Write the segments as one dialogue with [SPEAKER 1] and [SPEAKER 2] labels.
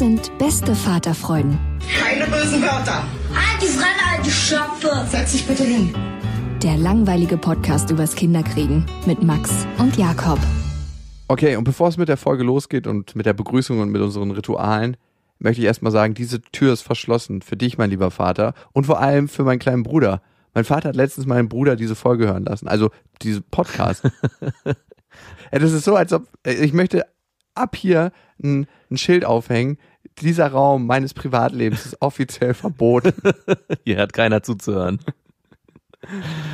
[SPEAKER 1] Sind beste Vaterfreuden.
[SPEAKER 2] Keine bösen Wörter.
[SPEAKER 3] Die Fremde, alte Schöpfe!
[SPEAKER 2] Setz dich bitte hin.
[SPEAKER 1] Der langweilige Podcast übers Kinderkriegen mit Max und Jakob.
[SPEAKER 4] Okay, und bevor es mit der Folge losgeht und mit der Begrüßung und mit unseren Ritualen, möchte ich erstmal sagen, diese Tür ist verschlossen für dich, mein lieber Vater, und vor allem für meinen kleinen Bruder. Mein Vater hat letztens meinen Bruder diese Folge hören lassen, also diese Podcast. ja, das ist so, als ob äh, ich möchte ab hier ein, ein Schild aufhängen. Dieser Raum meines Privatlebens ist offiziell verboten.
[SPEAKER 5] Hier hat keiner zuzuhören.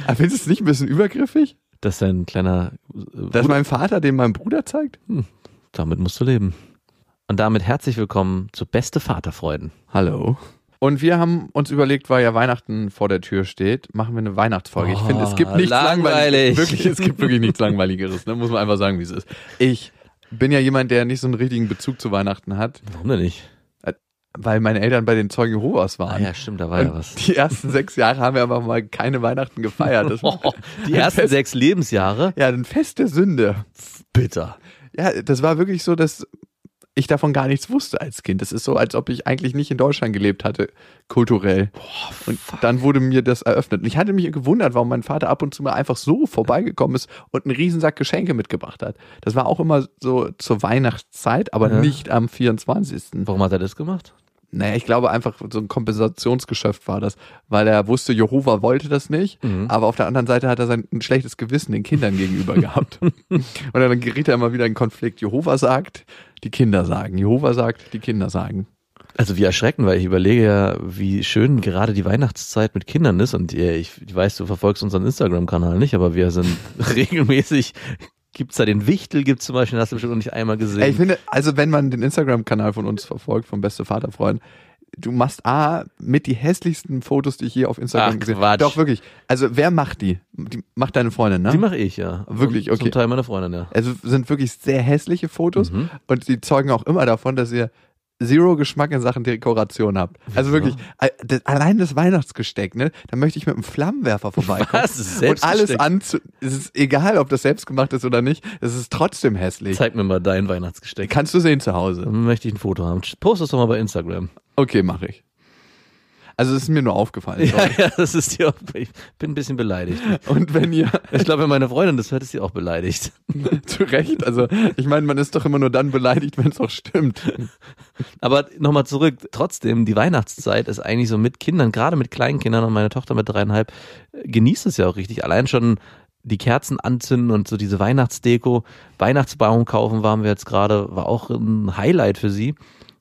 [SPEAKER 4] Aber findest du es nicht ein bisschen übergriffig,
[SPEAKER 5] Das ist ein kleiner. äh,
[SPEAKER 4] dass mein Vater den meinem Bruder zeigt?
[SPEAKER 5] Damit musst du leben. Und damit herzlich willkommen zu Beste Vaterfreuden.
[SPEAKER 4] Hallo. Und wir haben uns überlegt, weil ja Weihnachten vor der Tür steht, machen wir eine Weihnachtsfolge. ich finde, es gibt
[SPEAKER 5] Oh,
[SPEAKER 4] nichts
[SPEAKER 5] langweilig.
[SPEAKER 4] langweiliges. Wirklich, es gibt wirklich nichts langweiligeres. Ne? Muss man einfach sagen, wie es ist. Ich bin ja jemand, der nicht so einen richtigen Bezug zu Weihnachten hat,
[SPEAKER 5] Warum denn nicht?
[SPEAKER 4] weil meine Eltern bei den Zeugen Jehovas
[SPEAKER 5] Ah
[SPEAKER 4] waren.
[SPEAKER 5] ja, stimmt, da war ja
[SPEAKER 4] Und
[SPEAKER 5] was.
[SPEAKER 4] Die ersten sechs Jahre haben wir aber mal keine Weihnachten gefeiert.
[SPEAKER 5] Oh, die ersten
[SPEAKER 4] Fest,
[SPEAKER 5] sechs Lebensjahre?
[SPEAKER 4] Ja, ein Fest der Sünde.
[SPEAKER 5] Bitter.
[SPEAKER 4] Ja, das war wirklich so, dass ich davon gar nichts wusste als Kind. Das ist so, als ob ich eigentlich nicht in Deutschland gelebt hatte, kulturell. und dann wurde mir das eröffnet. Und ich hatte mich gewundert, warum mein Vater ab und zu mal einfach so vorbeigekommen ist und einen Riesensack Geschenke mitgebracht hat. Das war auch immer so zur Weihnachtszeit, aber
[SPEAKER 5] Ja.
[SPEAKER 4] nicht am 24.
[SPEAKER 5] Warum hat er das gemacht?
[SPEAKER 4] Naja, ich glaube einfach, so ein Kompensationsgeschäft war das, weil er wusste, Jehova wollte das nicht,
[SPEAKER 5] Mhm.
[SPEAKER 4] aber auf der anderen Seite hat er sein ein schlechtes Gewissen den Kindern gegenüber gehabt. Und dann geriet er immer wieder in Konflikt. Jehova sagt, die Kinder sagen. Jehova sagt, die Kinder sagen.
[SPEAKER 5] Also wie erschreckend, weil ich überlege ja, wie schön gerade die Weihnachtszeit mit Kindern ist. Und äh, ich, ich weiß, du verfolgst unseren Instagram-Kanal nicht, aber wir sind regelmäßig. Gibt's da den Wichtel, gibt's zum Beispiel, hast du bestimmt noch nicht einmal gesehen.
[SPEAKER 4] Ey, ich finde, also wenn man den Instagram-Kanal von uns verfolgt, vom Beste Vaterfreund, du machst A, mit die hässlichsten Fotos, die ich je auf Instagram
[SPEAKER 5] Ach,
[SPEAKER 4] gesehen habe. Doch, wirklich. Also wer macht die? Die macht deine Freundin, ne?
[SPEAKER 5] Die mache ich, ja.
[SPEAKER 4] Wirklich,
[SPEAKER 5] Und
[SPEAKER 4] okay.
[SPEAKER 5] Zum Teil meine Freundin, ja.
[SPEAKER 4] Also sind wirklich sehr hässliche Fotos
[SPEAKER 5] Mhm.
[SPEAKER 4] und die zeugen auch immer davon, dass ihr zero Geschmack in Sachen Dekoration habt. Also wirklich, äh, das, allein das Weihnachtsgesteck, ne? Da möchte ich mit einem Flammenwerfer vorbeikommen.
[SPEAKER 5] Was? Das ist
[SPEAKER 4] Und alles anzu... Es ist egal, ob das selbst gemacht ist oder nicht, es ist trotzdem hässlich.
[SPEAKER 5] Zeig mir mal dein Weihnachtsgesteck.
[SPEAKER 4] Kannst du sehen zu Hause.
[SPEAKER 5] Dann möchte ich ein Foto haben. Post es doch mal bei Instagram.
[SPEAKER 4] Okay, mache ich. Also es ist mir nur aufgefallen.
[SPEAKER 5] Ja, ja, das ist dir auch, ich bin ein bisschen beleidigt.
[SPEAKER 4] Und wenn ihr
[SPEAKER 5] Ich glaube, wenn meine Freundin das hört, ist sie auch beleidigt.
[SPEAKER 4] zu Recht, also ich meine, man ist doch immer nur dann beleidigt, wenn es auch stimmt.
[SPEAKER 5] Aber nochmal zurück, trotzdem, die Weihnachtszeit ist eigentlich so mit Kindern, gerade mit kleinen Kindern und meine Tochter mit dreieinhalb, äh, genießt es ja auch richtig. Allein schon die Kerzen anzünden und so diese Weihnachtsdeko, Weihnachtsbaum kaufen waren wir jetzt gerade, war auch ein Highlight für sie.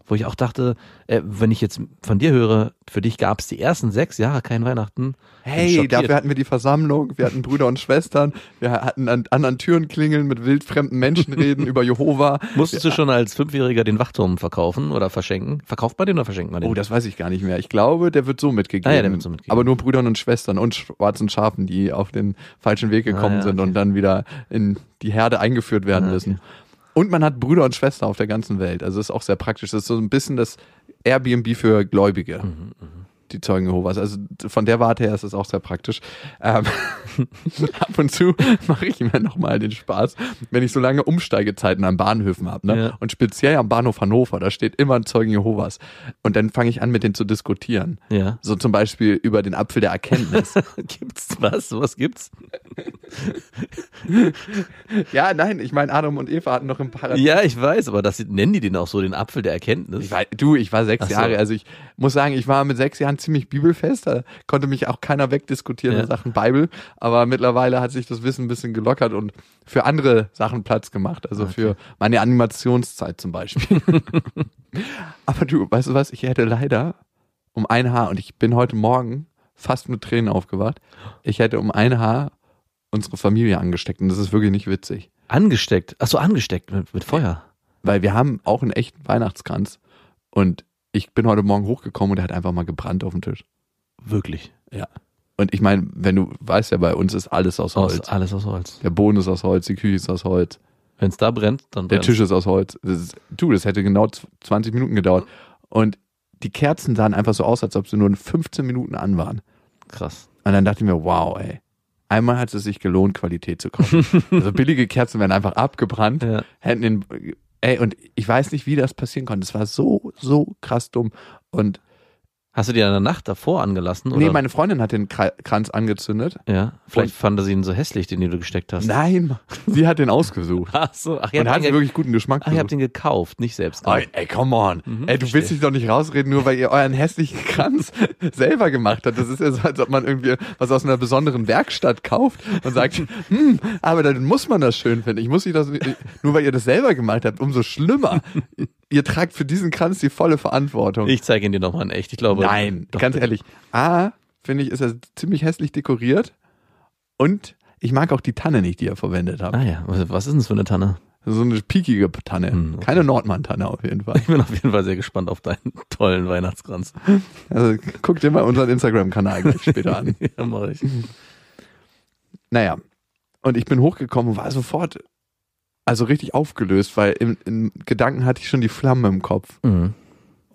[SPEAKER 5] Wo ich auch dachte, äh, wenn ich jetzt von dir höre, für dich gab es die ersten sechs Jahre kein Weihnachten.
[SPEAKER 4] Hey, dafür hatten wir die Versammlung, wir hatten Brüder und Schwestern, wir hatten an anderen Türen klingeln, mit wildfremden Menschen reden über Jehova.
[SPEAKER 5] Musstest du schon als Fünfjähriger den Wachturm verkaufen oder verschenken? Verkauft man den oder verschenkt man den?
[SPEAKER 4] Oh, das weiß ich gar nicht mehr. Ich glaube, der wird so mitgegeben.
[SPEAKER 5] Ah ja, der wird so mitgegeben.
[SPEAKER 4] Aber nur Brüdern und Schwestern und schwarzen Schafen, die auf den falschen Weg gekommen
[SPEAKER 5] Ah ja,
[SPEAKER 4] sind
[SPEAKER 5] okay.
[SPEAKER 4] und dann wieder in die Herde eingeführt werden
[SPEAKER 5] Ah, okay.
[SPEAKER 4] müssen. Und man hat Brüder und Schwestern auf der ganzen Welt. Also ist auch sehr praktisch. Das ist so ein bisschen das Airbnb für Gläubige.
[SPEAKER 5] Mhm.
[SPEAKER 4] Die Zeugen Jehovas. Also von der Warte her ist es auch sehr praktisch. Ähm, ab und zu mache ich mir nochmal den Spaß, wenn ich so lange Umsteigezeiten an Bahnhöfen habe. Ne?
[SPEAKER 5] Ja.
[SPEAKER 4] Und speziell am Bahnhof Hannover, da steht immer ein Zeugen Jehovas. Und dann fange ich an, mit denen zu diskutieren.
[SPEAKER 5] Ja.
[SPEAKER 4] So zum Beispiel über den Apfel der Erkenntnis.
[SPEAKER 5] Gibt's was? Was gibt's?
[SPEAKER 4] ja, nein, ich meine, Adam und Eva hatten noch im Paradies.
[SPEAKER 5] Ja, ich weiß, aber das nennen die den auch so, den Apfel der Erkenntnis.
[SPEAKER 4] Ich war, du, ich war sechs
[SPEAKER 5] so.
[SPEAKER 4] Jahre, also ich muss sagen, ich war mit sechs Jahren ziemlich bibelfest, da konnte mich auch keiner wegdiskutieren
[SPEAKER 5] Ja.
[SPEAKER 4] in Sachen Bibel, aber mittlerweile hat sich das Wissen ein bisschen gelockert und für andere Sachen Platz gemacht, also für meine Animationszeit zum Beispiel. aber du, weißt du was, ich hätte leider um ein Haar, und ich bin heute Morgen fast mit Tränen aufgewacht, ich hätte um ein Haar unsere Familie angesteckt und das ist wirklich nicht witzig.
[SPEAKER 5] Angesteckt. Ach so, angesteckt mit, mit Feuer.
[SPEAKER 4] Weil wir haben auch einen echten Weihnachtskranz. Und ich bin heute Morgen hochgekommen und der hat einfach mal gebrannt auf dem Tisch.
[SPEAKER 5] Wirklich.
[SPEAKER 4] Ja. Und ich meine, wenn du weißt ja, bei uns ist alles aus
[SPEAKER 5] Aus,
[SPEAKER 4] Holz.
[SPEAKER 5] alles aus Holz.
[SPEAKER 4] Der Boden ist aus Holz, die Küche ist aus Holz,
[SPEAKER 5] Wenn es da brennt, dann
[SPEAKER 4] der
[SPEAKER 5] brennt's.
[SPEAKER 4] Tisch ist aus Holz. Das ist, du, das hätte genau z- 20 Minuten gedauert. Und die Kerzen sahen einfach so aus, als ob sie nur in 15 Minuten an waren.
[SPEAKER 5] Krass.
[SPEAKER 4] Und dann dachte ich mir, wow, ey. Einmal hat es sich gelohnt, Qualität zu kaufen. also billige Kerzen werden einfach abgebrannt.
[SPEAKER 5] Ja.
[SPEAKER 4] hätten den, ey, und ich weiß nicht, wie das passieren konnte. Es war so, so krass dumm. Und
[SPEAKER 5] Hast du die in der Nacht davor angelassen? Oder?
[SPEAKER 4] nee, meine Freundin hat den Kra- Kranz angezündet.
[SPEAKER 5] ja, vielleicht fand sie ihn so hässlich, den du gesteckt hast.
[SPEAKER 4] Nein, sie hat den ausgesucht.
[SPEAKER 5] Ach so, ach, ihr
[SPEAKER 4] Und hat
[SPEAKER 5] ge
[SPEAKER 4] wirklich guten Geschmack
[SPEAKER 5] ach, habt
[SPEAKER 4] gesucht.
[SPEAKER 5] ihn gekauft, nicht selbst
[SPEAKER 4] Ey,
[SPEAKER 5] gemacht.
[SPEAKER 4] ey, come on.
[SPEAKER 5] Mhm,
[SPEAKER 4] ey, du
[SPEAKER 5] verstehe.
[SPEAKER 4] willst dich doch nicht rausreden, nur weil ihr euren hässlichen Kranz selber gemacht habt. Das ist ja so, als ob man irgendwie was aus einer besonderen Werkstatt kauft und sagt, hm, aber dann muss man das schön finden. Ich muss nicht das, nur weil ihr das selber gemacht habt, umso schlimmer. ihr tragt für diesen Kranz die volle Verantwortung.
[SPEAKER 5] Ich zeige ihn dir nochmal in echt. Ich glaube.
[SPEAKER 4] Nein,
[SPEAKER 5] Doch,
[SPEAKER 4] ganz ehrlich. A, finde ich, ist er ziemlich hässlich dekoriert. Und ich mag auch die Tanne nicht, die er verwendet hat.
[SPEAKER 5] Ah ja, was ist denn das für eine Tanne?
[SPEAKER 4] So eine piekige Tanne.
[SPEAKER 5] Hm, okay.
[SPEAKER 4] Keine Nordmann-Tanne auf jeden Fall.
[SPEAKER 5] Ich bin auf jeden Fall sehr gespannt auf deinen tollen Weihnachtskranz.
[SPEAKER 4] Also guck dir mal unseren Instagram-Kanal später an.
[SPEAKER 5] ja, mach ich.
[SPEAKER 4] Naja. Und ich bin hochgekommen und war sofort, also richtig aufgelöst, weil im, im Gedanken hatte ich schon die Flamme im Kopf.
[SPEAKER 5] Mhm.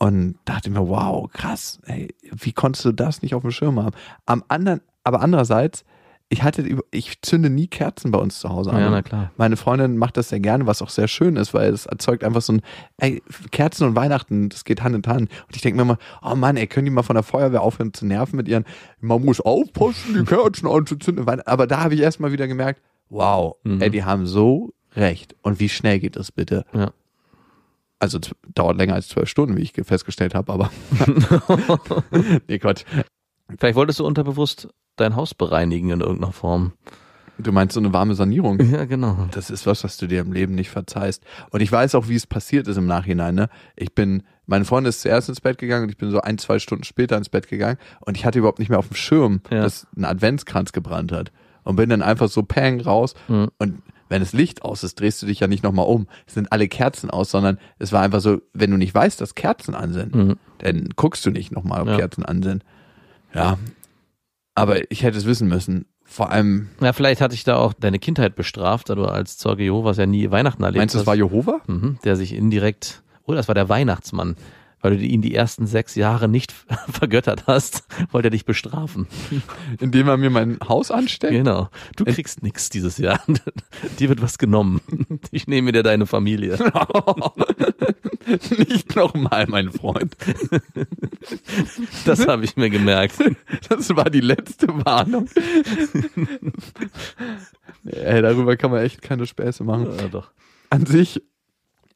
[SPEAKER 4] Und dachte mir, wow, krass, ey, wie konntest du das nicht auf dem Schirm haben? Am anderen, aber andererseits, ich hatte, ich zünde nie Kerzen bei uns zu Hause an.
[SPEAKER 5] Ja, na klar.
[SPEAKER 4] Meine Freundin macht das sehr gerne, was auch sehr schön ist, weil es erzeugt einfach so ein, ey, Kerzen und Weihnachten, das geht Hand in Hand. Und ich denke mir immer, oh Mann, ey, können die mal von der Feuerwehr aufhören zu nerven mit ihren, man muss aufpassen, die Kerzen anzuzünden. Aber da habe ich erstmal wieder gemerkt, wow,
[SPEAKER 5] Mhm.
[SPEAKER 4] ey, die haben so recht. Und wie schnell geht das bitte?
[SPEAKER 5] Ja.
[SPEAKER 4] Also dauert länger als zwölf Stunden, wie ich ge- festgestellt habe, aber. nee, Quatsch.
[SPEAKER 5] Vielleicht wolltest du unterbewusst dein Haus bereinigen in irgendeiner Form.
[SPEAKER 4] Du meinst so eine warme Sanierung?
[SPEAKER 5] Ja, genau.
[SPEAKER 4] Das ist was, was du dir im Leben nicht verzeihst. Und ich weiß auch, wie es passiert ist im Nachhinein. Ne? Ich bin, meine Freundin ist zuerst ins Bett gegangen und ich bin so ein, zwei Stunden später ins Bett gegangen und ich hatte überhaupt nicht mehr auf dem Schirm,
[SPEAKER 5] Ja.
[SPEAKER 4] dass ein Adventskranz gebrannt hat. Und bin dann einfach so pang raus
[SPEAKER 5] Mhm.
[SPEAKER 4] und wenn das Licht aus ist, drehst du dich ja nicht nochmal um. Es sind alle Kerzen aus, sondern es war einfach so, wenn du nicht weißt, dass Kerzen an sind,
[SPEAKER 5] Mhm.
[SPEAKER 4] dann guckst du nicht nochmal, ob
[SPEAKER 5] Ja.
[SPEAKER 4] Kerzen an sind. Ja. Aber ich hätte es wissen müssen. Vor allem,
[SPEAKER 5] Ja, vielleicht hatte ich da auch deine Kindheit bestraft, da du als Zeuge Jehovas ja nie Weihnachten erlebt
[SPEAKER 4] meinst du,
[SPEAKER 5] hast.
[SPEAKER 4] das war Jehova?
[SPEAKER 5] Mhm, der sich indirekt, oh, das war der Weihnachtsmann, weil du ihn die ersten sechs Jahre nicht vergöttert hast, wollte er dich bestrafen.
[SPEAKER 4] Indem er mir mein Haus ansteckt?
[SPEAKER 5] Genau. Du kriegst nix dieses Jahr. Dir wird was genommen. Ich nehme dir deine Familie.
[SPEAKER 4] Nicht nochmal, mein Freund.
[SPEAKER 5] Das habe ich mir gemerkt.
[SPEAKER 4] Das war die letzte Warnung. Ey, darüber kann man echt keine Späße machen.
[SPEAKER 5] Ja, doch.
[SPEAKER 4] An sich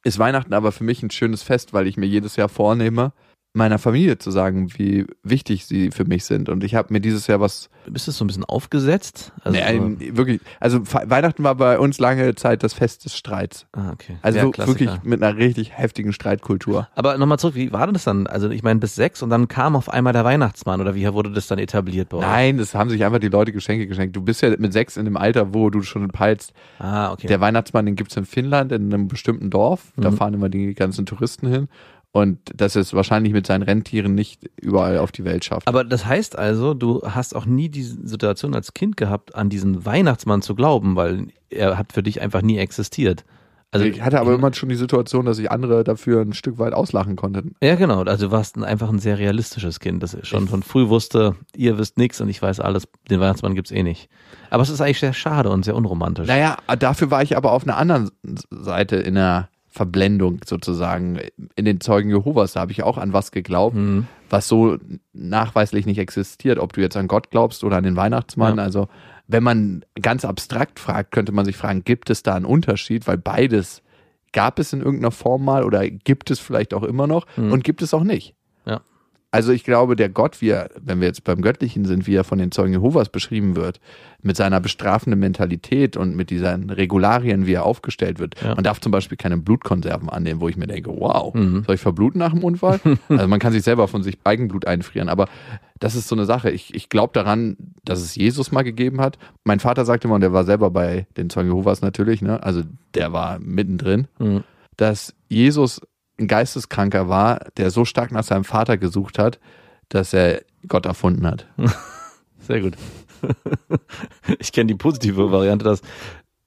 [SPEAKER 4] ist Weihnachten aber für mich ein schönes Fest, weil ich mir jedes Jahr vornehme, meiner Familie zu sagen, wie wichtig sie für mich sind. Und ich habe mir dieses Jahr was,
[SPEAKER 5] Bist du so ein bisschen aufgesetzt? Also,
[SPEAKER 4] nee, wirklich, also Weihnachten war bei uns lange Zeit das Fest des Streits.
[SPEAKER 5] ah, okay.
[SPEAKER 4] Also
[SPEAKER 5] Ja,
[SPEAKER 4] so- wirklich mit einer richtig heftigen Streitkultur.
[SPEAKER 5] Aber nochmal zurück, wie war denn das dann? Also ich meine bis sechs und dann kam auf einmal der Weihnachtsmann oder wie wurde das dann etabliert bei euch?
[SPEAKER 4] Nein, das haben sich einfach die Leute Geschenke geschenkt. Du bist ja mit sechs in dem Alter, wo du schon peilst,
[SPEAKER 5] Ah, okay.
[SPEAKER 4] Der Weihnachtsmann, den gibt's in Finnland, in einem bestimmten Dorf. Da
[SPEAKER 5] Mhm.
[SPEAKER 4] fahren immer die ganzen Touristen hin. Und das ist wahrscheinlich mit seinen Rentieren nicht überall auf die Welt schafft.
[SPEAKER 5] Aber das heißt also, du hast auch nie diese Situation als Kind gehabt, an diesen Weihnachtsmann zu glauben, weil er hat für dich einfach nie existiert. Also
[SPEAKER 4] ich hatte aber immer schon die Situation, dass ich andere dafür ein Stück weit auslachen konnte.
[SPEAKER 5] Ja, genau. Also du warst ein, einfach ein sehr realistisches Kind, das schon von früh wusste, ihr wisst nichts und ich weiß alles, den Weihnachtsmann gibt's eh nicht. Aber es ist eigentlich sehr schade und sehr unromantisch.
[SPEAKER 4] Naja, dafür war ich aber auf einer anderen Seite in der Verblendung sozusagen. In den Zeugen Jehovas, da habe ich auch an was geglaubt,
[SPEAKER 5] Mhm.
[SPEAKER 4] was so nachweislich nicht existiert. Ob du jetzt an Gott glaubst oder an den Weihnachtsmann.
[SPEAKER 5] Ja.
[SPEAKER 4] Also wenn man ganz abstrakt fragt, könnte man sich fragen, gibt es da einen Unterschied? Weil beides gab es in irgendeiner Form mal oder gibt es vielleicht auch immer noch und gibt es auch nicht. Also ich glaube, der Gott, wie er, wenn wir jetzt beim Göttlichen sind, wie er von den Zeugen Jehovas beschrieben wird, mit seiner bestrafenden Mentalität und mit diesen Regularien, wie er aufgestellt wird.
[SPEAKER 5] Ja.
[SPEAKER 4] Man darf zum Beispiel keine Blutkonserven annehmen, wo ich mir denke, wow, soll ich verbluten nach dem Unfall? also man kann sich selber von sich Eigenblut einfrieren, aber das ist so eine Sache. Ich, ich glaube daran, dass es Jesus mal gegeben hat. Mein Vater sagte immer, und der war selber bei den Zeugen Jehovas natürlich, ne? also der war mittendrin,
[SPEAKER 5] Mhm.
[SPEAKER 4] dass Jesus ein Geisteskranker war, der so stark nach seinem Vater gesucht hat, dass er Gott erfunden hat.
[SPEAKER 5] Sehr gut. ich kenne die positive Variante, dass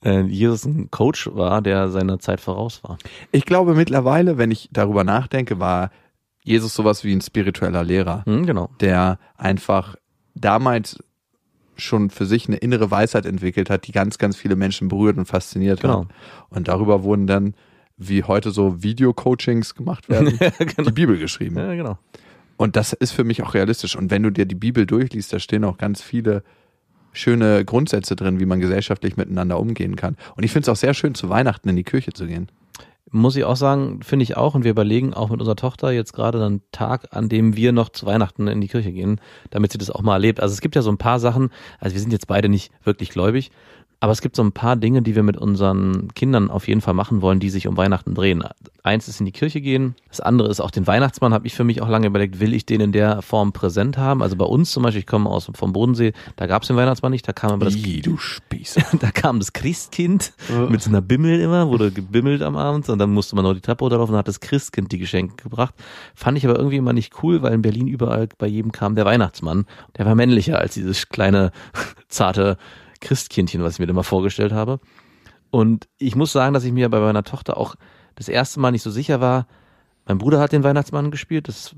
[SPEAKER 5] äh, Jesus ein Coach war, der seiner Zeit voraus war.
[SPEAKER 4] Ich glaube mittlerweile, wenn ich darüber nachdenke, war Jesus sowas wie ein spiritueller Lehrer,
[SPEAKER 5] Hm, genau.
[SPEAKER 4] der einfach damals schon für sich eine innere Weisheit entwickelt hat, die ganz, ganz viele Menschen berührt und fasziniert
[SPEAKER 5] Genau.
[SPEAKER 4] hat. Und darüber wurden dann, wie heute so Video-Coachings gemacht werden, die Bibel geschrieben.
[SPEAKER 5] Ja, genau.
[SPEAKER 4] Und das ist für mich auch realistisch. Und wenn du dir die Bibel durchliest, da stehen auch ganz viele schöne Grundsätze drin, wie man gesellschaftlich miteinander umgehen kann. Und ich finde es auch sehr schön, zu Weihnachten in die Kirche zu gehen.
[SPEAKER 5] Muss ich auch sagen, finde ich auch. Und wir überlegen auch mit unserer Tochter jetzt gerade einen Tag, an dem wir noch zu Weihnachten in die Kirche gehen, damit sie das auch mal erlebt. Also es gibt ja so ein paar Sachen, also wir sind jetzt beide nicht wirklich gläubig, aber es gibt so ein paar Dinge, die wir mit unseren Kindern auf jeden Fall machen wollen, die sich um Weihnachten drehen. Eins ist in die Kirche gehen, das andere ist auch den Weihnachtsmann, habe ich für mich auch lange überlegt, will ich den in der Form präsent haben? Also bei uns zum Beispiel, ich komme aus vom Bodensee, da gab es den Weihnachtsmann nicht, da kam aber das
[SPEAKER 4] Ih, du Spießer.
[SPEAKER 5] da kam das Christkind mit so einer Bimmel immer, wurde gebimmelt am Abend und dann musste man noch die Treppe runterlaufen und hat das Christkind die Geschenke gebracht. Fand ich aber irgendwie immer nicht cool, weil in Berlin überall bei jedem kam der Weihnachtsmann. Der war männlicher als dieses kleine, zarte Christkindchen, was ich mir immer vorgestellt habe. Und ich muss sagen, dass ich mir bei meiner Tochter auch das erste Mal nicht so sicher war. Mein Bruder hat den Weihnachtsmann gespielt, das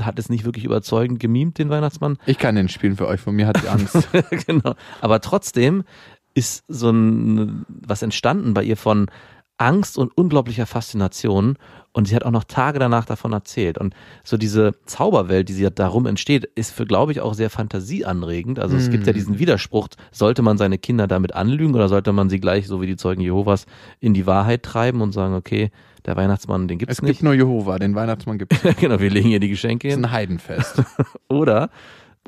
[SPEAKER 5] hat es nicht wirklich überzeugend gemimt, den Weihnachtsmann.
[SPEAKER 4] Ich kann den spielen für euch, von mir hat sie Angst.
[SPEAKER 5] genau. Aber trotzdem ist so ein, was entstanden bei ihr von Angst und unglaublicher Faszination. Und sie hat auch noch Tage danach davon erzählt. Und so diese Zauberwelt, die sie darum entsteht, ist für, glaube ich, auch sehr fantasieanregend. Also es gibt ja diesen Widerspruch, sollte man seine Kinder damit anlügen oder sollte man sie gleich, so wie die Zeugen Jehovas, in die Wahrheit treiben und sagen, okay, der Weihnachtsmann, den gibt's
[SPEAKER 4] es
[SPEAKER 5] nicht.
[SPEAKER 4] gibt nur Jehova, den Weihnachtsmann gibt es.
[SPEAKER 5] genau, wir legen ihr die Geschenke
[SPEAKER 4] ist
[SPEAKER 5] hin.
[SPEAKER 4] ein Heidenfest.
[SPEAKER 5] Oder,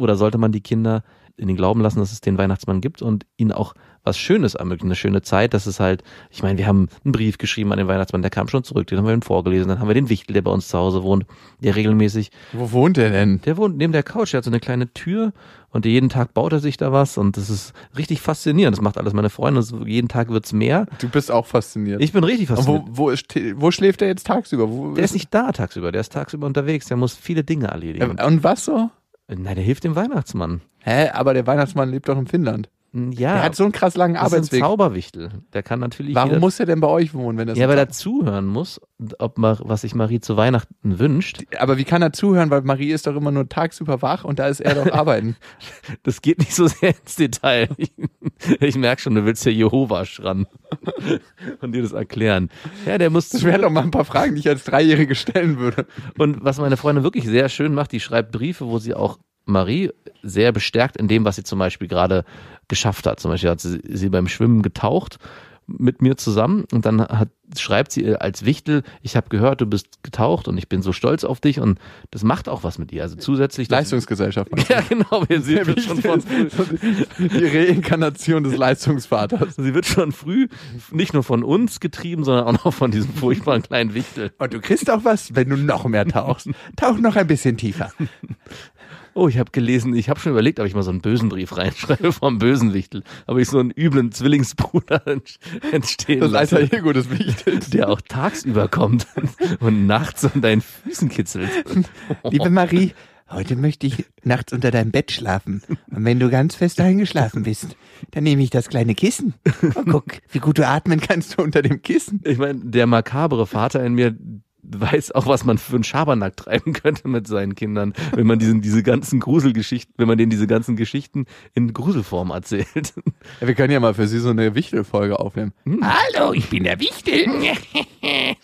[SPEAKER 5] oder sollte man die Kinder in den Glauben lassen, dass es den Weihnachtsmann gibt und ihnen auch was Schönes ermöglichen, eine schöne Zeit, dass es halt, ich meine, wir haben einen Brief geschrieben an den Weihnachtsmann, der kam schon zurück, den haben wir ihm vorgelesen, dann haben wir den Wichtel, der bei uns zu Hause wohnt, der regelmäßig,
[SPEAKER 4] Wo wohnt er denn?
[SPEAKER 5] der wohnt neben der Couch, der hat so eine kleine Tür und jeden Tag baut er sich da was und das ist richtig faszinierend, das macht alles meine Freunde, das- jeden Tag wird's mehr.
[SPEAKER 4] Du bist auch fasziniert.
[SPEAKER 5] Ich bin richtig
[SPEAKER 4] Und
[SPEAKER 5] fasziniert.
[SPEAKER 4] wo, wo, ist, wo schläft er jetzt tagsüber? Wo
[SPEAKER 5] Der ist nicht da tagsüber, der ist tagsüber unterwegs, der muss viele Dinge erledigen.
[SPEAKER 4] Äh, Und was so?
[SPEAKER 5] Na, der hilft dem Weihnachtsmann.
[SPEAKER 4] Hä, aber der Weihnachtsmann lebt doch in Finnland.
[SPEAKER 5] Ja,
[SPEAKER 4] Der hat so einen krass langen
[SPEAKER 5] das ist ein
[SPEAKER 4] Arbeitsweg.
[SPEAKER 5] Zauberwichtel. Der kann natürlich
[SPEAKER 4] Warum
[SPEAKER 5] jeder-
[SPEAKER 4] muss er denn bei euch wohnen, wenn das
[SPEAKER 5] Ja, weil er zuhören muss, ob was sich Marie zu Weihnachten wünscht.
[SPEAKER 4] Aber wie kann er zuhören, weil Marie ist doch immer nur tagsüber wach und da ist er doch arbeiten.
[SPEAKER 5] Das geht nicht so sehr ins Detail. Ich, ich merke schon, du willst ja Jehova ran und dir das erklären. Ja, der muss
[SPEAKER 4] Das wären doch mal ein paar Fragen, die ich als Dreijährige stellen würde.
[SPEAKER 5] Und was meine Freundin wirklich sehr schön macht, die schreibt Briefe, wo sie auch Marie sehr bestärkt in dem, was sie zum Beispiel gerade geschafft hat. Zum Beispiel hat sie, sie beim Schwimmen getaucht mit mir zusammen und dann hat, schreibt sie als Wichtel, ich habe gehört, du bist getaucht und ich bin so stolz auf dich und das macht auch was mit ihr. Also zusätzlich das-
[SPEAKER 4] Leistungsgesellschaft.
[SPEAKER 5] Ja, genau, wir sie wird schon von
[SPEAKER 4] die Reinkarnation des Leistungsvaters.
[SPEAKER 5] sie wird schon früh nicht nur von uns getrieben, sondern auch noch von diesem furchtbaren kleinen Wichtel.
[SPEAKER 4] Und du kriegst auch was, wenn du noch mehr tauchst. Tauch noch ein bisschen tiefer.
[SPEAKER 5] Oh, ich habe gelesen, ich habe schon überlegt, ob ich mal so einen bösen Brief reinschreibe vom bösen Wichtel, ob ich so einen üblen Zwillingsbruder ent- entstehen
[SPEAKER 4] Das alter Ego des Wichtels.
[SPEAKER 5] der auch tagsüber kommt und nachts an deinen Füßen kitzelt.
[SPEAKER 4] Liebe Marie, heute möchte ich nachts unter deinem Bett schlafen. Und wenn du ganz fest eingeschlafen bist, dann nehme ich das kleine Kissen. Und guck, wie gut du atmen kannst du unter dem Kissen.
[SPEAKER 5] Ich meine, der makabere Vater in mir weiß auch, was man für einen Schabernack treiben könnte mit seinen Kindern, wenn man diesen, diese ganzen Gruselgeschichten, wenn man denen diese ganzen Geschichten in Gruselform erzählt.
[SPEAKER 4] Ja, wir können ja mal für sie so eine Wichtelfolge aufnehmen.
[SPEAKER 5] Hallo, ich bin der Wichtel.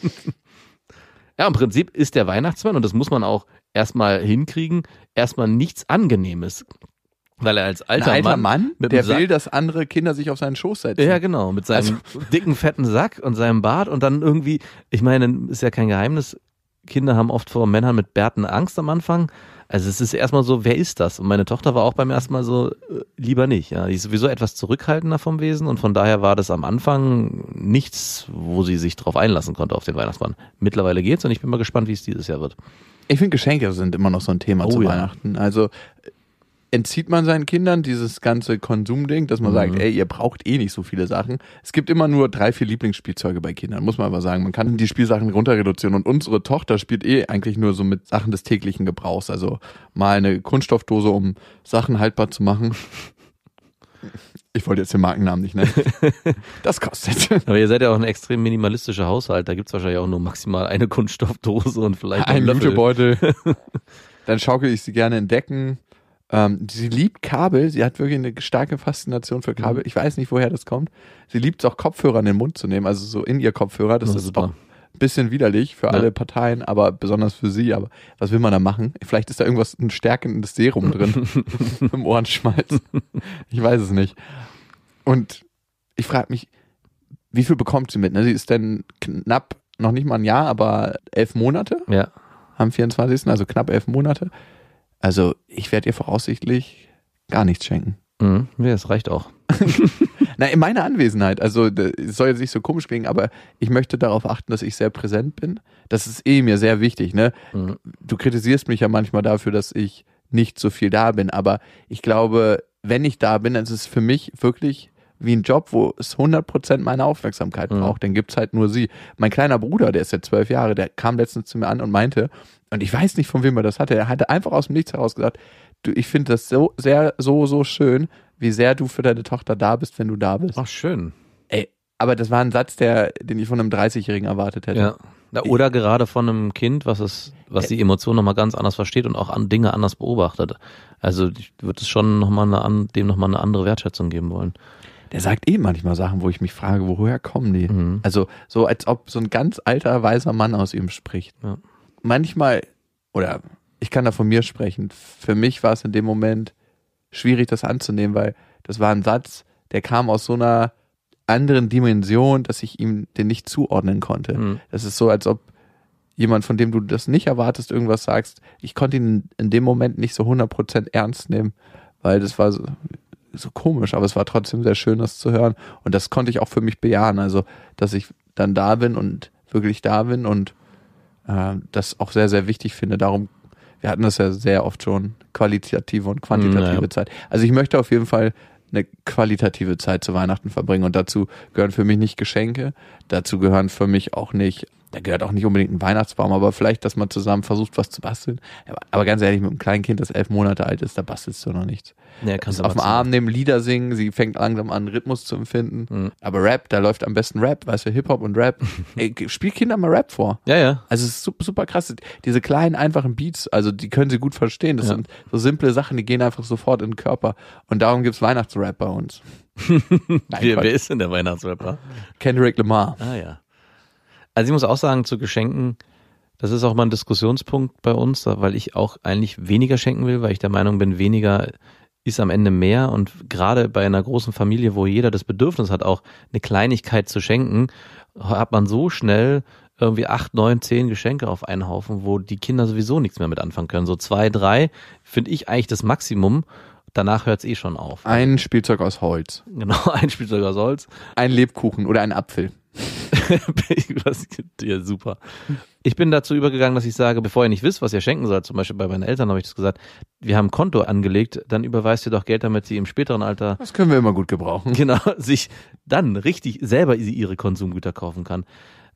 [SPEAKER 5] ja, im Prinzip ist der Weihnachtsmann, und das muss man auch erstmal hinkriegen, erstmal nichts Angenehmes. Weil er als alter,
[SPEAKER 4] alter Mann,
[SPEAKER 5] mit
[SPEAKER 4] der will, dass andere Kinder sich auf seinen Schoß setzen.
[SPEAKER 5] Ja, genau, mit seinem dicken, fetten Sack und seinem Bart und dann irgendwie, ich meine, ist ja kein Geheimnis, Kinder haben oft vor Männern mit Bärten Angst am Anfang. Also es ist erstmal so, wer ist das? Und meine Tochter war auch beim ersten Mal so, äh, lieber nicht. Ja, die ist sowieso etwas zurückhaltender vom Wesen und von daher war das am Anfang nichts, wo sie sich drauf einlassen konnte auf den Weihnachtsmann. Mittlerweile geht's und ich bin mal gespannt, wie es dieses Jahr wird.
[SPEAKER 4] Ich finde, Geschenke sind immer noch so ein Thema
[SPEAKER 5] Oh
[SPEAKER 4] zu
[SPEAKER 5] ja.
[SPEAKER 4] Weihnachten. Also äh, entzieht man seinen Kindern dieses ganze Konsumding, dass man
[SPEAKER 5] Mhm.
[SPEAKER 4] sagt, ey, ihr braucht eh nicht so viele Sachen. Es gibt immer nur drei, vier Lieblingsspielzeuge bei Kindern, muss man aber sagen. Man kann die Spielsachen runter reduzieren und unsere Tochter spielt eh eigentlich nur so mit Sachen des täglichen Gebrauchs. Also mal eine Kunststoffdose, um Sachen haltbar zu machen. Ich wollte jetzt den Markennamen nicht nennen. Das kostet.
[SPEAKER 5] Aber ihr seid ja auch ein extrem minimalistischer Haushalt. Da gibt's wahrscheinlich auch nur maximal eine Kunststoffdose und vielleicht
[SPEAKER 4] Ein
[SPEAKER 5] einen Löffel.
[SPEAKER 4] Jutebeutel. Dann schaukel ich sie gerne in Decken. Ähm, sie liebt Kabel. Sie hat wirklich eine starke Faszination für Kabel.
[SPEAKER 5] Mhm.
[SPEAKER 4] Ich weiß nicht, woher das kommt. Sie liebt es auch, Kopfhörer in den Mund zu nehmen, also so in ihr Kopfhörer. Das
[SPEAKER 5] Na,
[SPEAKER 4] ist
[SPEAKER 5] super.
[SPEAKER 4] auch ein bisschen widerlich für
[SPEAKER 5] Ja.
[SPEAKER 4] alle Parteien, aber besonders für sie. Aber was will man da machen? Vielleicht ist da irgendwas, ein stärkendes Serum drin im Ohrenschmalz. Ich weiß es nicht. Und ich frage mich, wie viel bekommt sie mit? Ne? Sie ist dann knapp, noch nicht mal ein Jahr, aber elf Monate
[SPEAKER 5] Ja.
[SPEAKER 4] am 24., also knapp elf Monate. Also ich werde ihr voraussichtlich gar nichts schenken.
[SPEAKER 5] Mhm. Ja, das reicht auch.
[SPEAKER 4] Na, in meiner Anwesenheit. Also es soll jetzt nicht so komisch klingen, aber ich möchte darauf achten, dass ich sehr präsent bin. Das ist eh mir sehr wichtig. Ne?
[SPEAKER 5] Mhm.
[SPEAKER 4] Du kritisierst mich ja manchmal dafür, dass ich nicht so viel da bin, aber ich glaube, wenn ich da bin, dann ist es für mich wirklich wie ein Job, wo es 100% meine Aufmerksamkeit
[SPEAKER 5] Mhm.
[SPEAKER 4] braucht. Dann gibt's halt nur sie. Mein kleiner Bruder, der ist jetzt zwölf Jahre, der kam letztens zu mir an und meinte, und ich weiß nicht, von wem er das hatte, er hatte einfach aus dem Nichts heraus gesagt, du, ich finde das so sehr, so, so schön, wie sehr du für deine Tochter da bist, wenn du da bist.
[SPEAKER 5] Ach, schön.
[SPEAKER 4] Ey, aber das war ein Satz, der, den ich von einem 30-Jährigen erwartet hätte.
[SPEAKER 5] Ja. Na, oder gerade von einem Kind, was es, was die Emotionen nochmal ganz anders versteht und auch an Dinge anders beobachtet. Also ich würde es schon nochmal eine, an- dem nochmal eine andere Wertschätzung geben wollen.
[SPEAKER 4] Der sagt eh manchmal Sachen, wo ich mich frage, woher kommen die?
[SPEAKER 5] Mhm.
[SPEAKER 4] Also so, als ob so ein ganz alter, weiser Mann aus ihm spricht.
[SPEAKER 5] Ja.
[SPEAKER 4] Manchmal, oder ich kann da von mir sprechen, für mich war es in dem Moment schwierig, das anzunehmen, weil das war ein Satz, der kam aus so einer anderen Dimension, dass ich ihm den nicht zuordnen konnte.
[SPEAKER 5] Mhm.
[SPEAKER 4] Das ist so, als ob jemand, von dem du das nicht erwartest, irgendwas sagst. Ich konnte ihn in dem Moment nicht so 100% ernst nehmen, weil das war so, so komisch, aber es war trotzdem sehr schön, das zu hören. Und das konnte ich auch für mich bejahen. Also, dass ich dann da bin und wirklich da bin und äh, das auch sehr, sehr wichtig finde. Darum, wir hatten das ja sehr oft schon, qualitative und quantitative
[SPEAKER 5] Naja.
[SPEAKER 4] Zeit. Also ich möchte auf jeden Fall eine qualitative Zeit zu Weihnachten verbringen und dazu gehören für mich nicht Geschenke, dazu gehören für mich auch nicht, da gehört auch nicht unbedingt ein Weihnachtsbaum, aber vielleicht, dass man zusammen versucht, was zu basteln. Aber, aber ganz ehrlich, mit einem kleinen Kind, das elf Monate alt ist, da bastelst du noch nichts.
[SPEAKER 5] Ja,
[SPEAKER 4] auf dem Arm nehmen, Lieder singen, sie fängt langsam an, Rhythmus zu empfinden.
[SPEAKER 5] Mhm.
[SPEAKER 4] Aber Rap, da läuft am besten Rap, weißt du, Hip-Hop und Rap. Ey, spiel Kinder mal Rap vor.
[SPEAKER 5] Ja, ja.
[SPEAKER 4] Also es ist super, super krass. Diese kleinen, einfachen Beats, also die können sie gut verstehen. Das
[SPEAKER 5] Ja.
[SPEAKER 4] sind so simple Sachen, die gehen einfach sofort in den Körper. Und darum gibt's Weihnachtsrap bei uns. Nein,
[SPEAKER 5] Wer, wer ist denn der Weihnachtsrapper?
[SPEAKER 4] Kendrick Lamar.
[SPEAKER 5] Ah ja. Also ich muss auch sagen, zu Geschenken, das ist auch mal ein Diskussionspunkt bei uns, weil ich auch eigentlich weniger schenken will, weil ich der Meinung bin, weniger ist am Ende mehr und gerade bei einer großen Familie, wo jeder das Bedürfnis hat, auch eine Kleinigkeit zu schenken, hat man so schnell irgendwie acht, neun, zehn Geschenke auf einen Haufen, wo die Kinder sowieso nichts mehr mit anfangen können. So zwei, drei finde ich eigentlich das Maximum. Danach hört es eh schon auf.
[SPEAKER 4] Ein Spielzeug aus Holz.
[SPEAKER 5] Genau, ein Spielzeug aus Holz.
[SPEAKER 4] Ein Lebkuchen oder ein Apfel.
[SPEAKER 5] was, ja, super. Ich bin dazu übergegangen, dass ich sage, bevor ihr nicht wisst, was ihr schenken sollt, zum Beispiel bei meinen Eltern habe ich das gesagt, wir haben ein Konto angelegt, dann überweist ihr doch Geld, damit sie im späteren Alter
[SPEAKER 4] Das können wir immer gut gebrauchen.
[SPEAKER 5] genau sich dann richtig selber ihre Konsumgüter kaufen kann.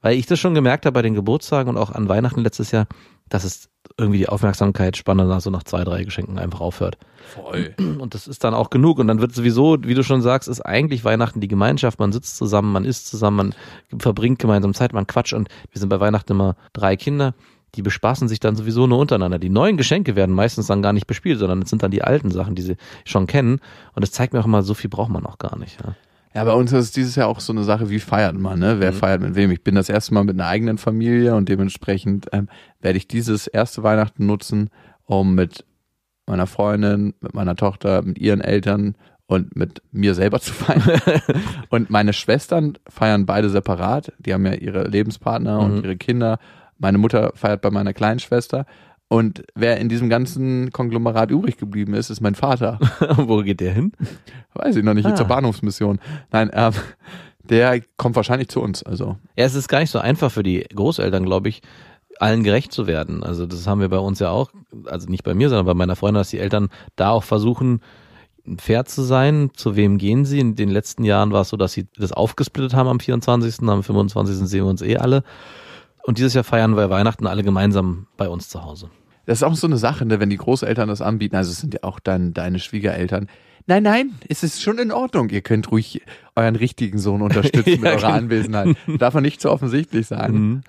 [SPEAKER 5] Weil ich das schon gemerkt habe bei den Geburtstagen und auch an Weihnachten letztes Jahr, dass es irgendwie die Aufmerksamkeitsspanne nach so nach zwei, drei Geschenken einfach aufhört.
[SPEAKER 4] Voll.
[SPEAKER 5] Und das ist dann auch genug. Und dann wird sowieso, wie du schon sagst, ist eigentlich Weihnachten die Gemeinschaft. Man sitzt zusammen, man isst zusammen, man verbringt gemeinsam Zeit, man quatscht. Und wir sind bei Weihnachten immer drei Kinder. Die bespaßen sich dann sowieso nur untereinander. Die neuen Geschenke werden meistens dann gar nicht bespielt, sondern es sind dann die alten Sachen, die sie schon kennen. Und das zeigt mir auch immer, so viel braucht man auch gar nicht. Ja.
[SPEAKER 4] Ja, bei uns ist es dieses Jahr auch so eine Sache, wie feiert man, ne? Wer feiert mit wem? Ich bin das erste Mal mit einer eigenen Familie und dementsprechend ähm, werde ich dieses erste Weihnachten nutzen, um mit meiner Freundin, mit meiner Tochter, mit ihren Eltern und mit mir selber zu feiern. und meine Schwestern feiern beide separat. Die haben ja ihre Lebenspartner und
[SPEAKER 5] Mhm.
[SPEAKER 4] ihre Kinder. Meine Mutter feiert bei meiner kleinen Schwester. Und wer in diesem ganzen Konglomerat übrig geblieben ist, ist mein Vater.
[SPEAKER 5] Wo geht der hin?
[SPEAKER 4] Weiß ich noch nicht,
[SPEAKER 5] Ah.
[SPEAKER 4] zur Bahnhofsmission. Nein, ähm, der kommt wahrscheinlich zu uns. Also
[SPEAKER 5] Ja, es ist gar nicht so einfach für die Großeltern, glaube ich, allen gerecht zu werden. Also das haben wir bei uns ja auch, also nicht bei mir, sondern bei meiner Freundin, dass die Eltern da auch versuchen, fair zu sein. Zu wem gehen sie? In den letzten Jahren war es so, dass sie das aufgesplittet haben am 24., am 25. sehen wir uns eh alle. Und dieses Jahr feiern wir Weihnachten alle gemeinsam bei uns zu Hause.
[SPEAKER 4] Das ist auch so eine Sache, ne, wenn die Großeltern das anbieten, also es sind ja auch dann deine Schwiegereltern. Nein, nein, es ist schon in Ordnung. Ihr könnt ruhig euren richtigen Sohn unterstützen mit
[SPEAKER 5] Ja,
[SPEAKER 4] eurer
[SPEAKER 5] genau.
[SPEAKER 4] Anwesenheit. Darf man nicht so offensichtlich sagen.
[SPEAKER 5] Mhm.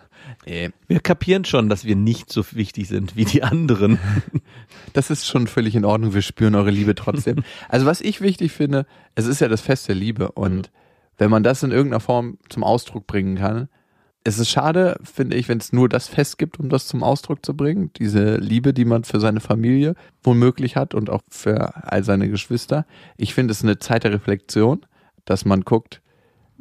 [SPEAKER 4] Nee,
[SPEAKER 5] Wir kapieren schon, dass wir nicht so wichtig sind wie die anderen.
[SPEAKER 4] das ist schon völlig in Ordnung. Wir spüren eure Liebe trotzdem. Also was ich wichtig finde, es ist ja das Fest der Liebe und wenn man das in irgendeiner Form zum Ausdruck bringen kann, es ist schade, finde ich, wenn es nur das Fest gibt, um das zum Ausdruck zu bringen. Diese Liebe, die man für seine Familie womöglich hat und auch für all seine Geschwister. Ich finde es eine Zeit der Reflexion, dass man guckt,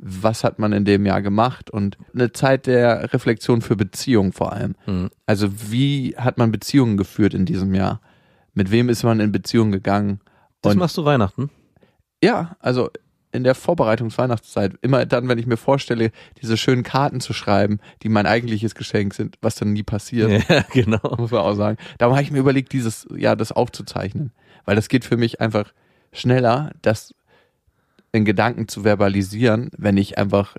[SPEAKER 4] was hat man in dem Jahr gemacht und eine Zeit der Reflexion für Beziehungen vor allem.
[SPEAKER 5] Mhm.
[SPEAKER 4] Also wie hat man Beziehungen geführt in diesem Jahr? Mit wem ist man in Beziehung gegangen?
[SPEAKER 5] Das
[SPEAKER 4] Und-
[SPEAKER 5] machst du Weihnachten?
[SPEAKER 4] Ja, also in der Vorbereitungsweihnachtszeit, immer dann, wenn ich mir vorstelle, diese schönen Karten zu schreiben, die mein eigentliches Geschenk sind, was dann nie passiert,
[SPEAKER 5] Ja, genau.
[SPEAKER 4] muss man auch sagen. Darum habe ich mir überlegt, dieses Jahr das aufzuzeichnen. Weil das geht für mich einfach schneller, das in Gedanken zu verbalisieren, wenn ich einfach